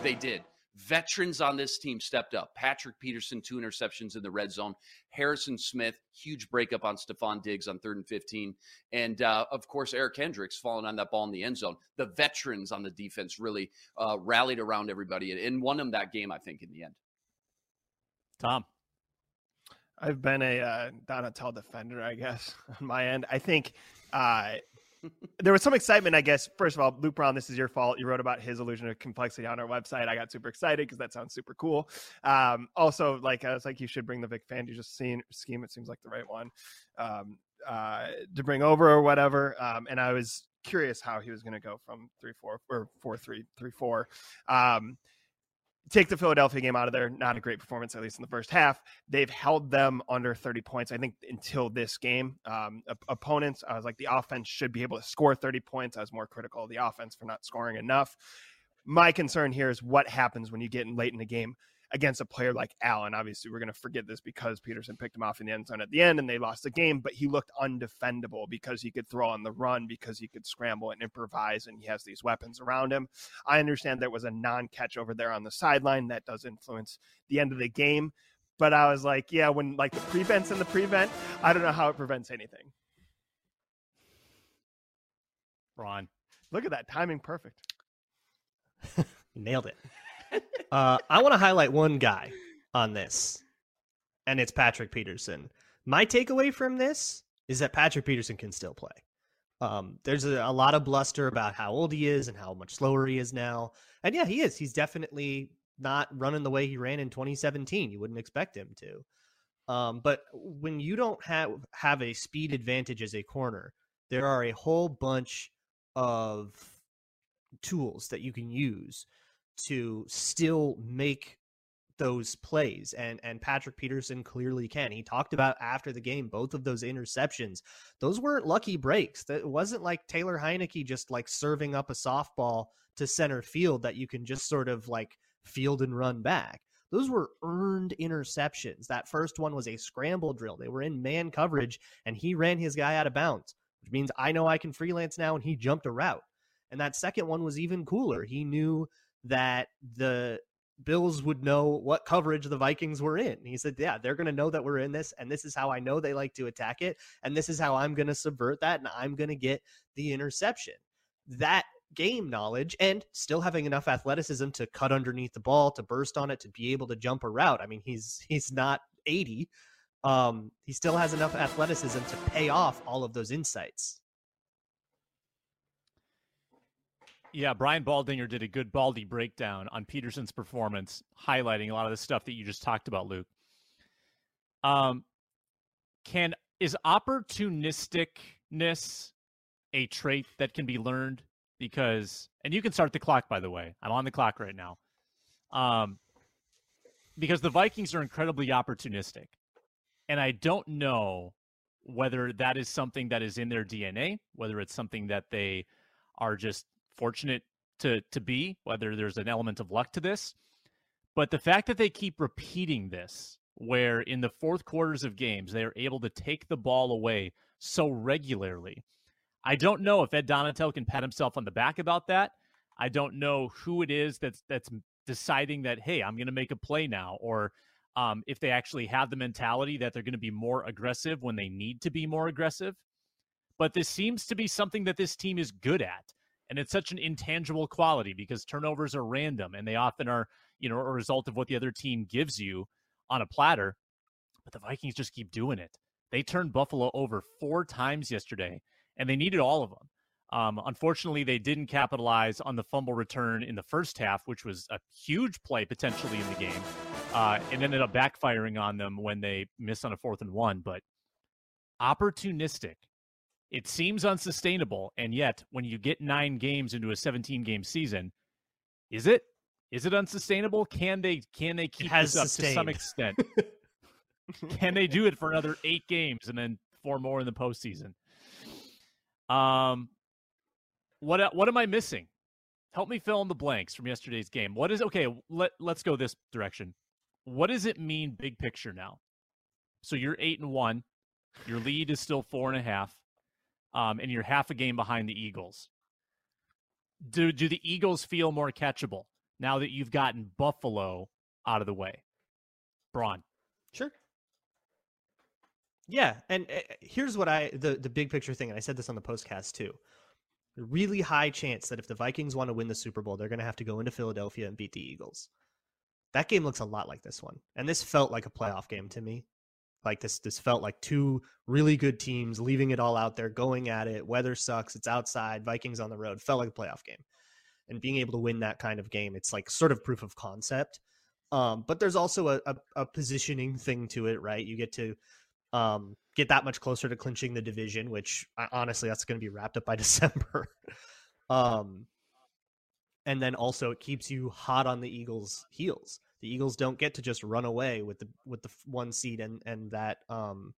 they did. Veterans on this team stepped up. Patrick Peterson, two interceptions in the red zone. Harrison Smith, huge breakup on Stefon Diggs on third and 15. And uh, of course, Eric Kendricks falling on that ball in the end zone. The veterans on the defense really uh, rallied around everybody and won them that game, I think, in the end. Tom. I've been a uh, Donatell defender, I guess, on my end. I think uh, there was some excitement, I guess. First of all, Luke Braun, this is your fault. You wrote about his illusion of complexity on our website. I got super excited because that sounds super cool. Um, also, like I was like, you should bring the Vic Fangio just seen scheme. It seems like the right one um, uh, to bring over or whatever. Um, and I was curious how he was going to go from three four or four three three four. Um, take the Philadelphia game out of there. Not a great performance, at least in the first half. They've held them under 30 points, I think, until this game. Um, opponents, I was like, the offense should be able to score 30 points. I was more critical of the offense for not scoring enough. My concern here is what happens when you get in late in the game against a player like Allen. Obviously, we're going to forget this because Peterson picked him off in the end zone at the end and they lost the game, but he looked undefendable because he could throw on the run, because he could scramble and improvise, and he has these weapons around him. I understand there was a non catch over there on the sideline that does influence the end of the game. But I was like, yeah, when like the prevents and the prevent, I don't know how it prevents anything. Ron. Look at that timing perfect. Nailed it. Uh, I want to highlight one guy on this, and it's Patrick Peterson. My takeaway from this is that Patrick Peterson can still play. Um, there's a, a, lot of bluster about how old he is and how much slower he is now. And yeah, he is. He's definitely not running the way he ran in 2017. You wouldn't expect him to. Um, but when you don't have have a speed advantage as a corner, there are a whole bunch of tools that you can use to still make those plays and and Patrick Peterson clearly can. He talked about after the game both of those interceptions. Those weren't lucky breaks. That wasn't like Taylor Heinicke just like serving up a softball to center field that you can just sort of like field and run back. Those were earned interceptions. That first one was a scramble drill. They were in man coverage and he ran his guy out of bounds, which means I know I can freelance now and he jumped a route. And that second one was even cooler. He knew that the Bills would know what coverage the Vikings were in. He said, Yeah, they're going to know that we're in this. And this is how I know they like to attack it. And this is how I'm going to subvert that. And I'm going to get the interception. That game knowledge and still having enough athleticism to cut underneath the ball, to burst on it, to be able to jump a route. I mean, he's he's not 80. Um, he still has enough athleticism to pay off all of those insights. Yeah, Brian Baldinger did a good Baldy breakdown on Peterson's performance, highlighting a lot of the stuff that you just talked about, Luke. Um, can is opportunisticness a trait that can be learned? Because and you can start the clock, by the way. I'm on the clock right now. Um, because the Vikings are incredibly opportunistic, and I don't know whether that is something that is in their DNA, whether it's something that they are just fortunate to to be, whether there's an element of luck to this. But the fact that they keep repeating this, where in the fourth quarters of games they are able to take the ball away so regularly, I don't know if Ed Donatell can pat himself on the back about that. I don't know who it is that's that's deciding that hey, I'm going to make a play now, or um, if they actually have the mentality that they're going to be more aggressive when they need to be more aggressive. But this seems to be something that this team is good at. And it's such an intangible quality because turnovers are random and they often are, you know, a result of what the other team gives you on a platter. But the Vikings just keep doing it. They turned Buffalo over four times yesterday, and they needed all of them. Um, unfortunately, they didn't capitalize on the fumble return in the first half, which was a huge play potentially in the game, uh, and ended up backfiring on them when they missed on a fourth and one. But opportunistic it seems unsustainable. And yet, when you get nine games into a 17 game season, is it? Is it unsustainable? Can they can they keep this up sustained. to some extent? can they do it for another eight games and then four more in the postseason? Um, what what am I missing? Help me fill in the blanks from yesterday's game. What is okay? Let let's go this direction. What does it mean, big picture now? So you're eight and one. Your lead is still four and a half um, and you're half a game behind the Eagles. Do do the Eagles feel more catchable now that you've gotten Buffalo out of the way? Braun. Sure. Yeah, and uh, here's what I the the big picture thing, and I said this on the postcast too. Really high chance that if the Vikings want to win the Super Bowl, they're going to have to go into Philadelphia and beat the Eagles. That game looks a lot like this one, and this felt like a playoff game to me. Like this, this felt like two really good teams leaving it all out there, going at it. Weather sucks. It's outside. Vikings on the road. Felt like a playoff game, and being able to win that kind of game, it's like sort of proof of concept. Um, but there's also a, a, a, positioning thing to it, right? You get to um, get that much closer to clinching the division, which honestly, that's going to be wrapped up by December. um, and then also it keeps you hot on the Eagles' heels the Eagles don't get to just run away with the with the one seed and and that um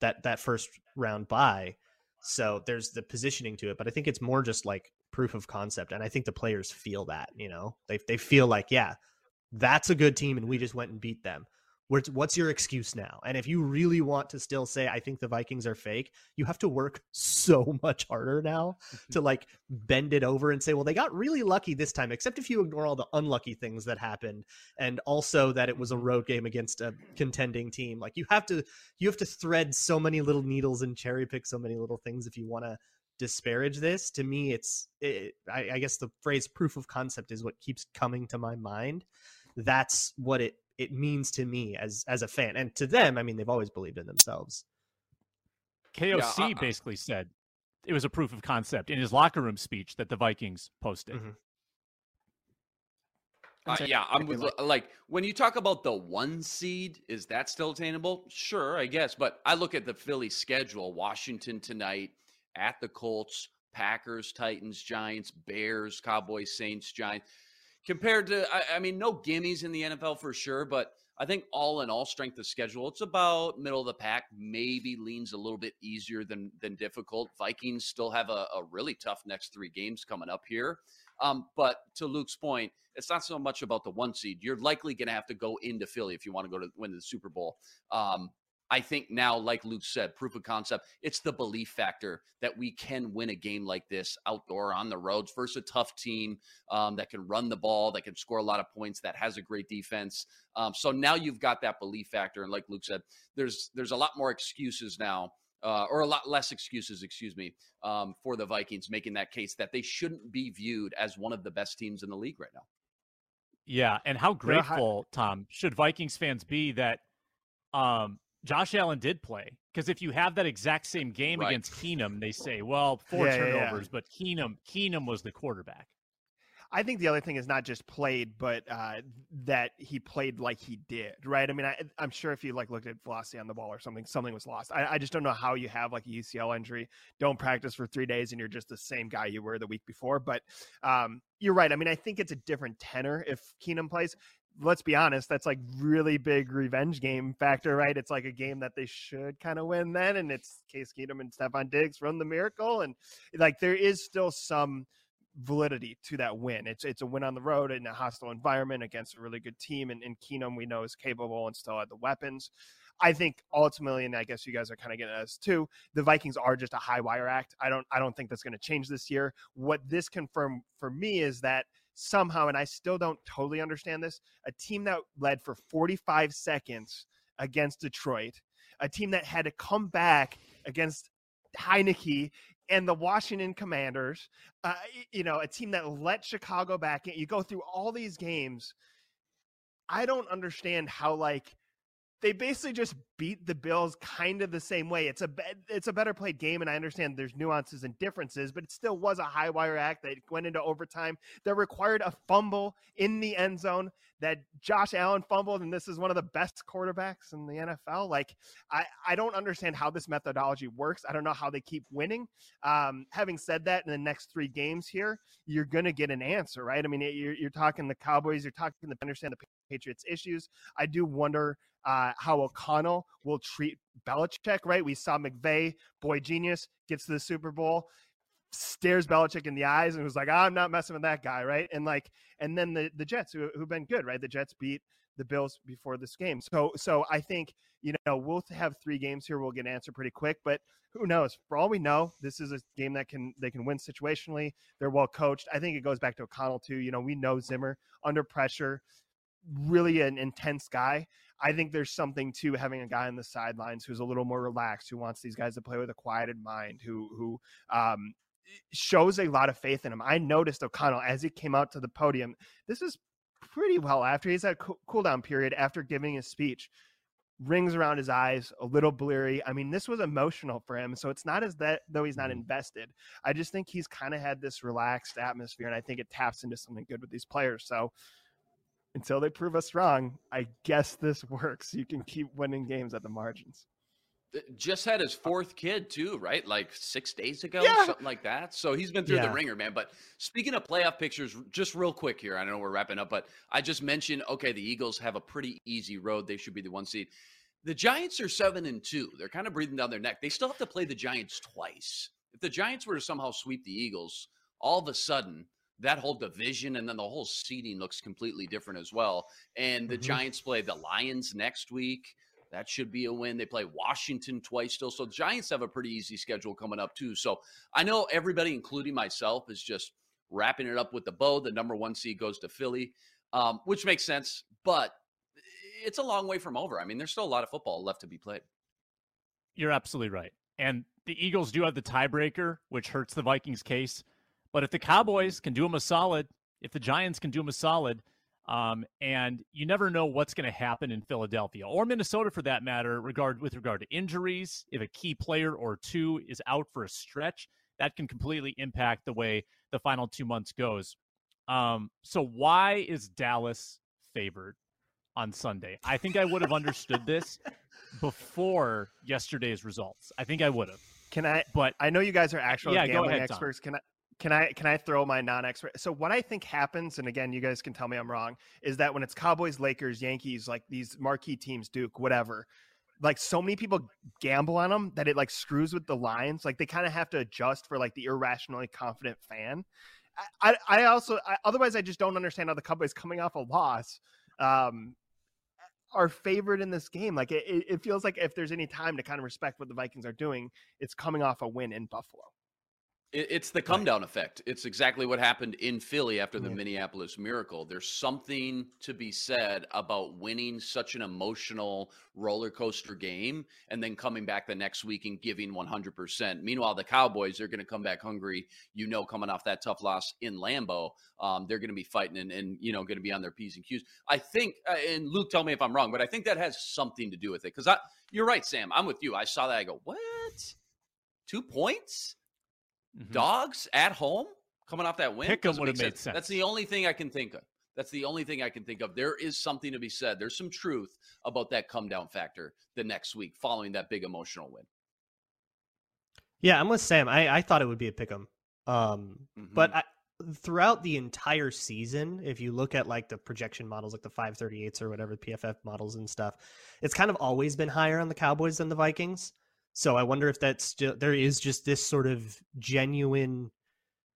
that that first round bye. So there's the positioning to it, but I think it's more just like proof of concept, and I think the players feel that. You know, they they feel like yeah, that's a good team, and we just went and beat them what's your excuse now? And if you really want to still say, I think the Vikings are fake, you have to work so much harder now to like bend it over and say, well, they got really lucky this time, except if you ignore all the unlucky things that happened. And also that it was a road game against a contending team. Like you have to, you have to thread so many little needles and cherry pick so many little things if you want to disparage this to me it's it, I, I guess the phrase proof of concept is what keeps coming to my mind that's what it it means to me as as a fan and to them i mean they've always believed in themselves koc yeah, basically said it was a proof of concept in his locker room speech that the vikings posted mm-hmm. Uh, yeah, I'm with like when you talk about the one seed, is that still attainable? Sure, I guess. But I look at the Philly schedule: Washington tonight, at the Colts, Packers, Titans, Giants, Bears, Cowboys, Saints, Giants compared to, I, I mean, no gimmies in the NFL for sure, but I think all in all, strength of schedule, it's about middle of the pack. Maybe leans a little bit easier than than difficult. Vikings still have a, a really tough next three games coming up here. Um, but to Luke's point, it's not so much about the one seed. You're likely going to have to go into Philly if you want to go to win the Super Bowl. Um, I think now, like Luke said, proof of concept, it's the belief factor that we can win a game like this outdoor on the roads versus a tough team um, that can run the ball, that can score a lot of points, that has a great defense. Um, so now you've got that belief factor. And like Luke said, there's there's a lot more excuses now uh, or a lot less excuses, excuse me, um, for the Vikings, making that case that they shouldn't be viewed as one of the best teams in the league right now. Yeah, and how grateful, Tom, should Vikings fans be that um, Josh Allen did play? Because if you have that exact same game Right. against Keenum, they say, well, four Yeah, yeah, yeah. turnovers, but Keenum Keenum was the quarterback. I think the other thing is not just played, but uh, that he played like he did, right? I mean, I, I'm sure if you like looked at velocity on the ball or something, something was lost. I, I just don't know how you have like a UCL injury, don't practice for three days, and you're just the same guy you were the week before. But um, you're right. I mean, I think it's a different tenor if Keenum plays. Let's be honest, that's like really big revenge game factor, right? It's like a game that they should kind of win then, and it's Case Keenum and Stefon Diggs from the miracle, and like there is still some validity to that win. It's it's a win on the road in a hostile environment against a really good team, and, and Keenum we know is capable and still had the weapons. I think ultimately, and I guess you guys are kind of getting us too, the Vikings are just a high wire act. I don't I don't think that's going to change this year. What this confirmed for me is that somehow, and I still don't totally understand this, a team that led for 45 seconds against Detroit, a team that had to come back against Heinicke and the Washington Commanders, uh, you know, a team that let Chicago back in. You go through all these games. I don't understand how like they basically just beat the Bills kind of the same way. It's a it's a better played game, and I understand there's nuances and differences, but it still was a high wire act that went into overtime that required a fumble in the end zone that Josh Allen fumbled, and this is one of the best quarterbacks in the NFL. Like I I don't understand how this methodology works. I don't know how they keep winning. Um, having said that, in the next three games here, you're going to get an answer, right? I mean, you're, you're talking the Cowboys, you're talking the understand the Patriots issues. I do wonder uh, how O'Connell will treat Belichick, right? We saw McVay, boy genius, gets to the Super Bowl, stares Belichick in the eyes and was like, I'm not messing with that guy, right? And like, and then the, the Jets who, who've been good, right? The Jets beat the Bills before this game. So, so I think, you know, we'll have three games here. We'll get an answer pretty quick, but who knows? For all we know, this is a game that can, they can win situationally. They're well coached. I think it goes back to O'Connell too. You know, we know Zimmer under pressure, really an intense guy. I think there's something to having a guy on the sidelines who's a little more relaxed, who wants these guys to play with a quieted mind, who who um, shows a lot of faith in him. I noticed O'Connell as he came out to the podium. This is pretty well after he's had a cool, cool down period after giving his speech. Rings around his eyes, a little blurry. I mean, this was emotional for him. So it's not as that though he's not mm-hmm. invested. I just think he's kind of had this relaxed atmosphere, and I think it taps into something good with these players. So until they prove us wrong, I guess this works. You can keep winning games at the margins. Just had his fourth kid too, right? Like six days ago, Yeah. something like that. So he's been through Yeah. the ringer, man. But speaking of playoff pictures, just real quick here, I don't know we're wrapping up, but I just mentioned okay, the Eagles have a pretty easy road. They should be the one seed. The Giants are seven and two. They're kind of breathing down their neck. They still have to play the Giants twice. If the Giants were to somehow sweep the Eagles, all of a sudden that whole division and then the whole seeding looks completely different as well. And the Mhm. Giants play the Lions next week. That should be a win. They play Washington twice still. So the Giants have a pretty easy schedule coming up too. So I know everybody, including myself, is just wrapping it up with the bow. The number one seed goes to Philly, um, which makes sense. But it's a long way from over. I mean, there's still a lot of football left to be played. You're absolutely right. And the Eagles do have the tiebreaker, which hurts the Vikings' case. But if the Cowboys can do them a solid, if the Giants can do them a solid, um, and you never know what's going to happen in Philadelphia or Minnesota for that matter, regard with regard to injuries. If a key player or two is out for a stretch, that can completely impact the way the final two months goes. Um, so why is Dallas favored on Sunday? I think I would have understood this before yesterday's results. I think I would have. Can I? But I know you guys are actual Yeah, gambling ahead, Tom. experts. Can I? Can I can I throw my non-expert? So what I think happens, and again, you guys can tell me I'm wrong, is that when it's Cowboys, Lakers, Yankees, like these marquee teams, Duke, whatever, like so many people gamble on them that it like screws with the lines. Like they kind of have to adjust for like the irrationally confident fan. I I, also I, otherwise I just don't understand how the Cowboys coming off a loss. Um, are favored in this game. Like it it feels like if there's any time to kind of respect what the Vikings are doing, it's coming off a win in Buffalo. It, it's the come down effect. It's exactly what happened in Philly after the Yeah. Minneapolis Miracle. There's something to be said about winning such an emotional roller coaster game and then coming back the next week and giving 100%. Meanwhile, the Cowboys are going to come back hungry. You know, coming off that tough loss in Lambeau, um, they're going to be fighting and, and you know going to be on their p's and q's. I think, uh, and Luke, tell me if I'm wrong, but I think that has something to do with it because I, you're right, Sam. I'm with you. I saw that. I go, what? Two points? Mhm. dogs at home coming off that win. Pick 'em Doesn't would've made sense. That's the only thing I can think of. That's the only thing I can think of. There is something to be said. There's some truth about that come down factor the next week following that big emotional win. Yeah, I'm with Sam. I, I thought it would be a pick 'em. Um, but Mhm. I, throughout the entire season, if you look at like the projection models, like the 538s or whatever, PFF models and stuff, it's kind of always been higher on the Cowboys than the Vikings. So I wonder if that's still there is just this sort of genuine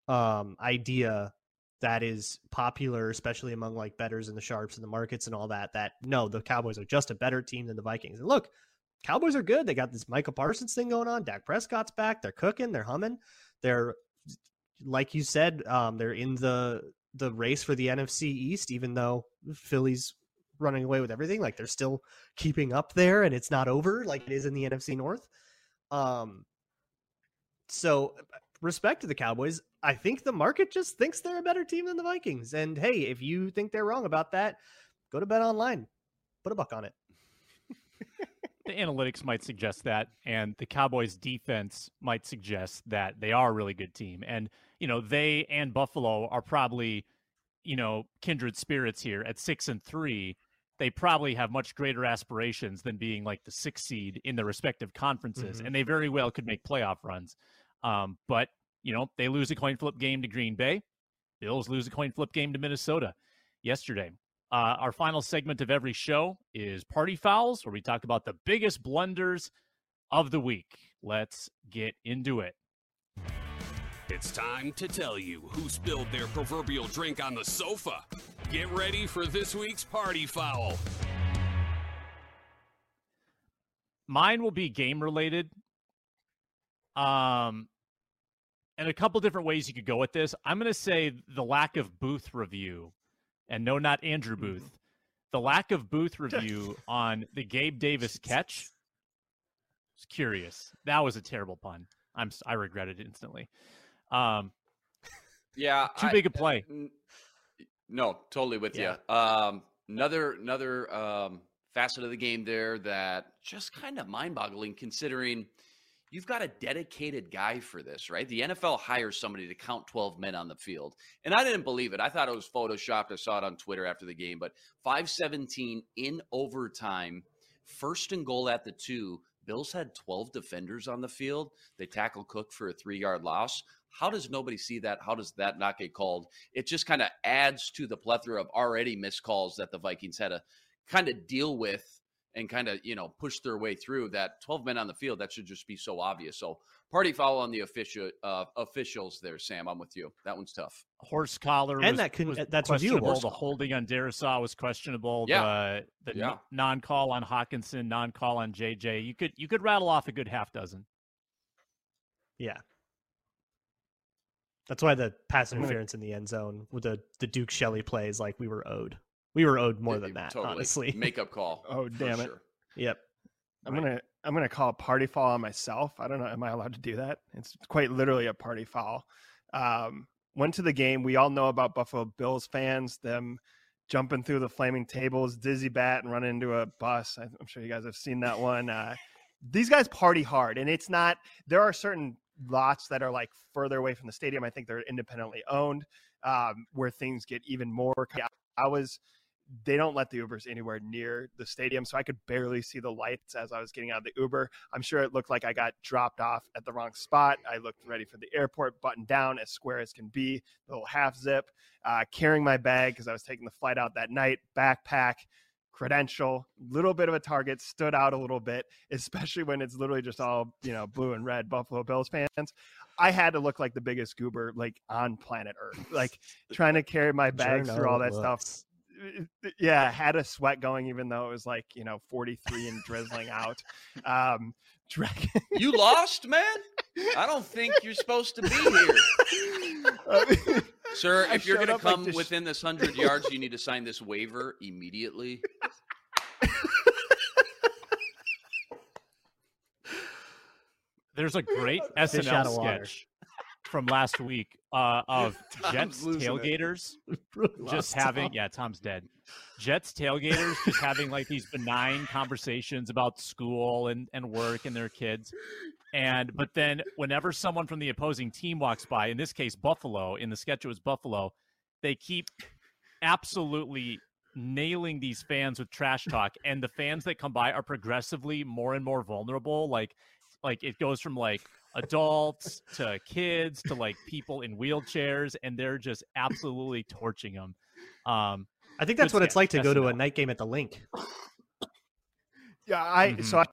um, idea that is popular, especially among like betters and the sharps and the markets and all that. That no, the Cowboys are just a better team than the Vikings. And look, Cowboys are good. They got this Micah Parsons thing going on. Dak Prescott's back. They're cooking. They're humming. They're like you said, um, they're in the the race for the NFC East, even though Philly's running away with everything. Like they're still keeping up there, and it's not over like it is in the NFC North. Um, so respect to the Cowboys. I think the market just thinks they're a better team than the Vikings. And hey, if you think they're wrong about that, go to Bet Online, put a buck on it. The analytics might suggest that, and the Cowboys' defense might suggest that they are a really good team. And, you know, they and Buffalo are probably, you know, kindred spirits here at six and three. They probably have much greater aspirations than being like the sixth seed in their respective conferences, Mhm. and they very well could make playoff runs. Um, but, you know, they lose a coin flip game to Green Bay. Bills lose a coin flip game to Minnesota yesterday. Uh, our final segment of every show is Party Fouls, where we talk about the biggest blunders of the week. Let's get into it. It's time to tell you who spilled their proverbial drink on the sofa. Get ready for this week's party foul. Mine will be game related. Um, and a couple different ways you could go with this. I'm going to say the lack of booth review, and no, not Andrew Booth. The lack of booth review on the Gabe Davis catch. was curious. That was a terrible pun. I'm I regret it instantly. Um, Yeah, too I- big a play. N- No, totally with Yeah. you. Um, another another um, facet of the game there that just kind of mind-boggling, considering you've got a dedicated guy for this, right? The NFL hires somebody to count 12 men on the field, and I didn't believe it. I thought it was photoshopped. I saw it on Twitter after the game, but 517 in overtime, first and goal at the two. Bills had 12 defenders on the field. They tackle Cook for a three-yard loss. How does nobody see that? How does that not get called? It just kind of adds to the plethora of already missed calls that the Vikings had to kind of deal with and kind of, you know, push their way through. That 12 men on the field, that should just be so obvious. So, party foul on the official uh, officials there, Sam. I'm with you. That one's tough. Horse collar And was, that can- was that's questionable. reviewable. The holding on Darrisaw was questionable. Yeah. The, the Yeah. n- non-call on Hockenson, non-call on JJ. You could you could rattle off a good half dozen. Yeah. That's why the pass interference in the end zone with the, the Duke Shelley plays like we were owed. We were owed more Yeah, than that, totally. honestly. Makeup call. Oh, damn it. sure. Yep. I'm gonna I'm gonna call a party foul on myself. I don't know. Am I allowed to do that? It's quite literally a party foul. Um, went to the game. We all know about Buffalo Bills fans, them jumping through the flaming tables, dizzy bat, and running into a bus. I- I'm sure you guys have seen that one. Uh, these guys party hard, and it's not. There are certain lots that are like further away from the stadium. I think they're independently owned, um, where things get even more. I was they don't let the Ubers anywhere near the stadium, so I could barely see the lights as I was getting out of the Uber. I'm sure it looked like I got dropped off at the wrong spot. I looked ready for the airport, buttoned down as square as can be, little half zip, uh, carrying my bag because I was taking the flight out that night, backpack, credential, little bit of a target, stood out a little bit, especially when it's literally just all you know blue and red Buffalo Bills fans. I had to look like the biggest goober like on planet Earth, like trying to carry my bags through all that stuff yeah, had a sweat going, even though it was like you know 43 and drizzling out. Um, drag- You lost, man. I don't think you're supposed to be here. Sir, if you're going to up like come within this 100 yards, you need to sign this waiver immediately. There's a great Fish out SNL of sketch from last week uh, of Jets tailgaters just having Tom. yeah Tom's dead. Jets tailgaters just having like these benign conversations about school and and work and their kids. And but then whenever someone from the opposing team walks by, in this case Buffalo, in the sketch it was Buffalo, they keep absolutely nailing these fans with trash talk. And the fans that come by are progressively more and more vulnerable. Like like it goes from like adults to kids to like people in wheelchairs and they're just absolutely torching them um I think that's Good what it's like to go to a night game at the Linc. Yeah, I Mhm. so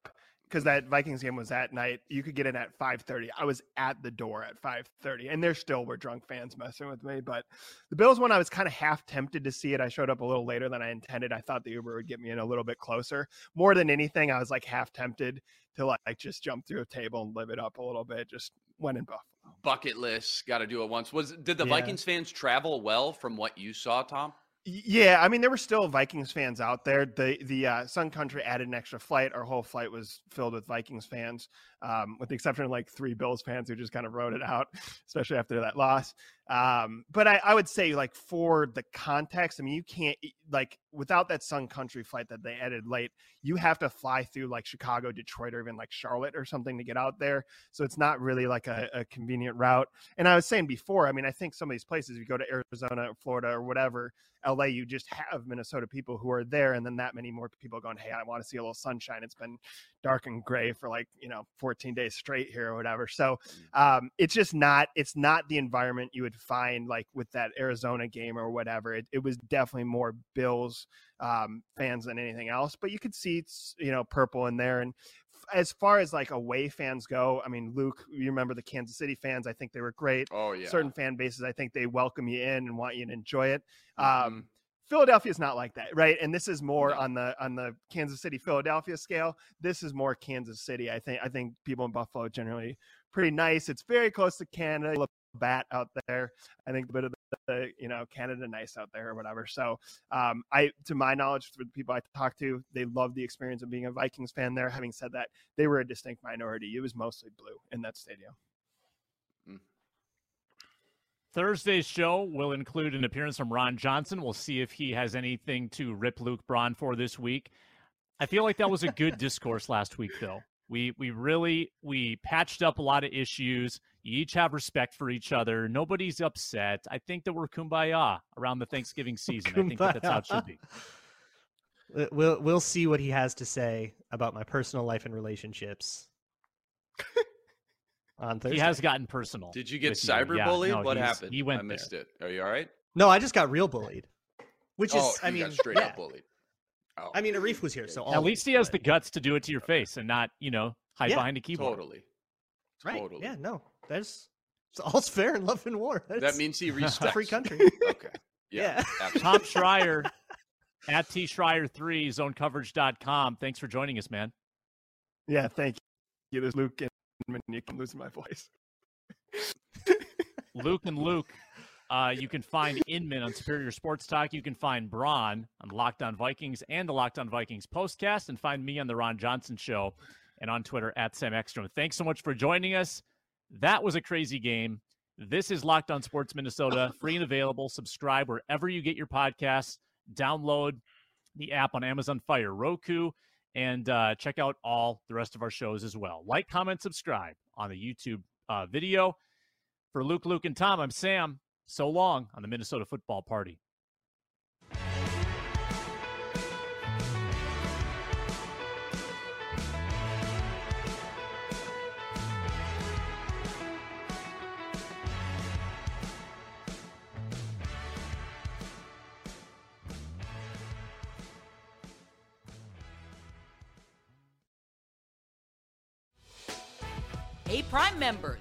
because that Vikings game was at night, you could get in at five thirty. I was at the door at five thirty, and there still were drunk fans messing with me. But the Bills one, I was kind of half tempted to see it. I showed up a little later than I intended. I thought the Uber would get me in a little bit closer. More than anything, I was like half tempted to like just jump through a table and live it up a little bit. Just went in Buffalo. Bucket list, got to do it once. Was did the Yeah. Vikings fans travel well from what you saw, Tom? Yeah, I mean there were still Vikings fans out there. The the uh, Sun Country added an extra flight. Our whole flight was filled with Vikings fans, um, with the exception of like three Bills fans who just kind of wrote it out, especially after that loss. Um, but I, I would say like for the context, I mean you can't like without that Sun Country flight that they added late, you have to fly through like Chicago, Detroit, or even like Charlotte or something to get out there. So it's not really like a, a convenient route. And I was saying before, I mean I think some of these places, if you go to Arizona, or Florida, or whatever, LA, you just have Minnesota people who are there, and then that many more people going, Hey, I want to see a little sunshine. It's been dark and gray for like, you know, 14 days straight here or whatever. So um, it's just not, it's not the environment you would find like with that Arizona game or whatever. It, it was definitely more Bills um, fans than anything else, but you could see, it's, you know, purple in there. And as far as like away fans go, I mean, Luke, you remember the Kansas City fans? I think they were great Oh yeah. certain fan bases, I think they welcome you in and want you to enjoy it. Mhm. Um, Philadelphia is not like that, right? And this is more No. on the on the Kansas City Philadelphia scale. This is more Kansas City. I think I think people in Buffalo are generally pretty nice. It's very close to Canada. Bat out there. I think a bit of the, the you know Canada nice out there or whatever. So um, I, to my knowledge, for the people I talked to, they loved the experience of being a Vikings fan there. Having said that, they were a distinct minority. It was mostly blue in that stadium. Thursday's show will include an appearance from Ron Johnson. We'll see if he has anything to rip Luke Braun for this week. I feel like that was a good discourse last week, though. We we really we patched up a lot of issues. You each have respect for each other. Nobody's upset. I think that we're kumbaya around the Thanksgiving season. I think that that's how it should be. We'll we'll see what he has to say about my personal life and relationships on Thursday. He has gotten personal. Did you get with Yeah, no, what happened? He went I there. missed it. Are you all right? No, I just got real bullied. Which oh, is, oh, I mean, got straight yeah. up bullied. Oh, I mean, Arif was here, so At least he has the guts to do it to your face and not, you know, hide Yeah, behind a keyboard. totally. right. Totally. Yeah, no, that's all's fair in love and war. That means he it's a respects. free country. Okay. Yeah. Yeah. Tom Schreier at T Schreier3, zonecoverage.com. Thanks for joining us, man. Yeah, thank you. There's Luke and Monique. I'm losing my voice. Luke and Luke. Uh, you can find Inman on Superior Sports Talk. You can find Braun on Locked On Vikings and the Locked On Vikings postcast, and find me on the Ron Johnson Show and on Twitter at Sam Ekstrom. Thanks so much for joining us. That was a crazy game. This is Locked On Sports Minnesota, free and available. Subscribe wherever you get your podcasts. Download the app on Amazon Fire, Roku, and uh, check out all the rest of our shows as well. Like, comment, subscribe on the YouTube uh, video. For Luke, Luke, and Tom, I'm Sam. So long on the Minnesota Football Party. Hey, Prime members,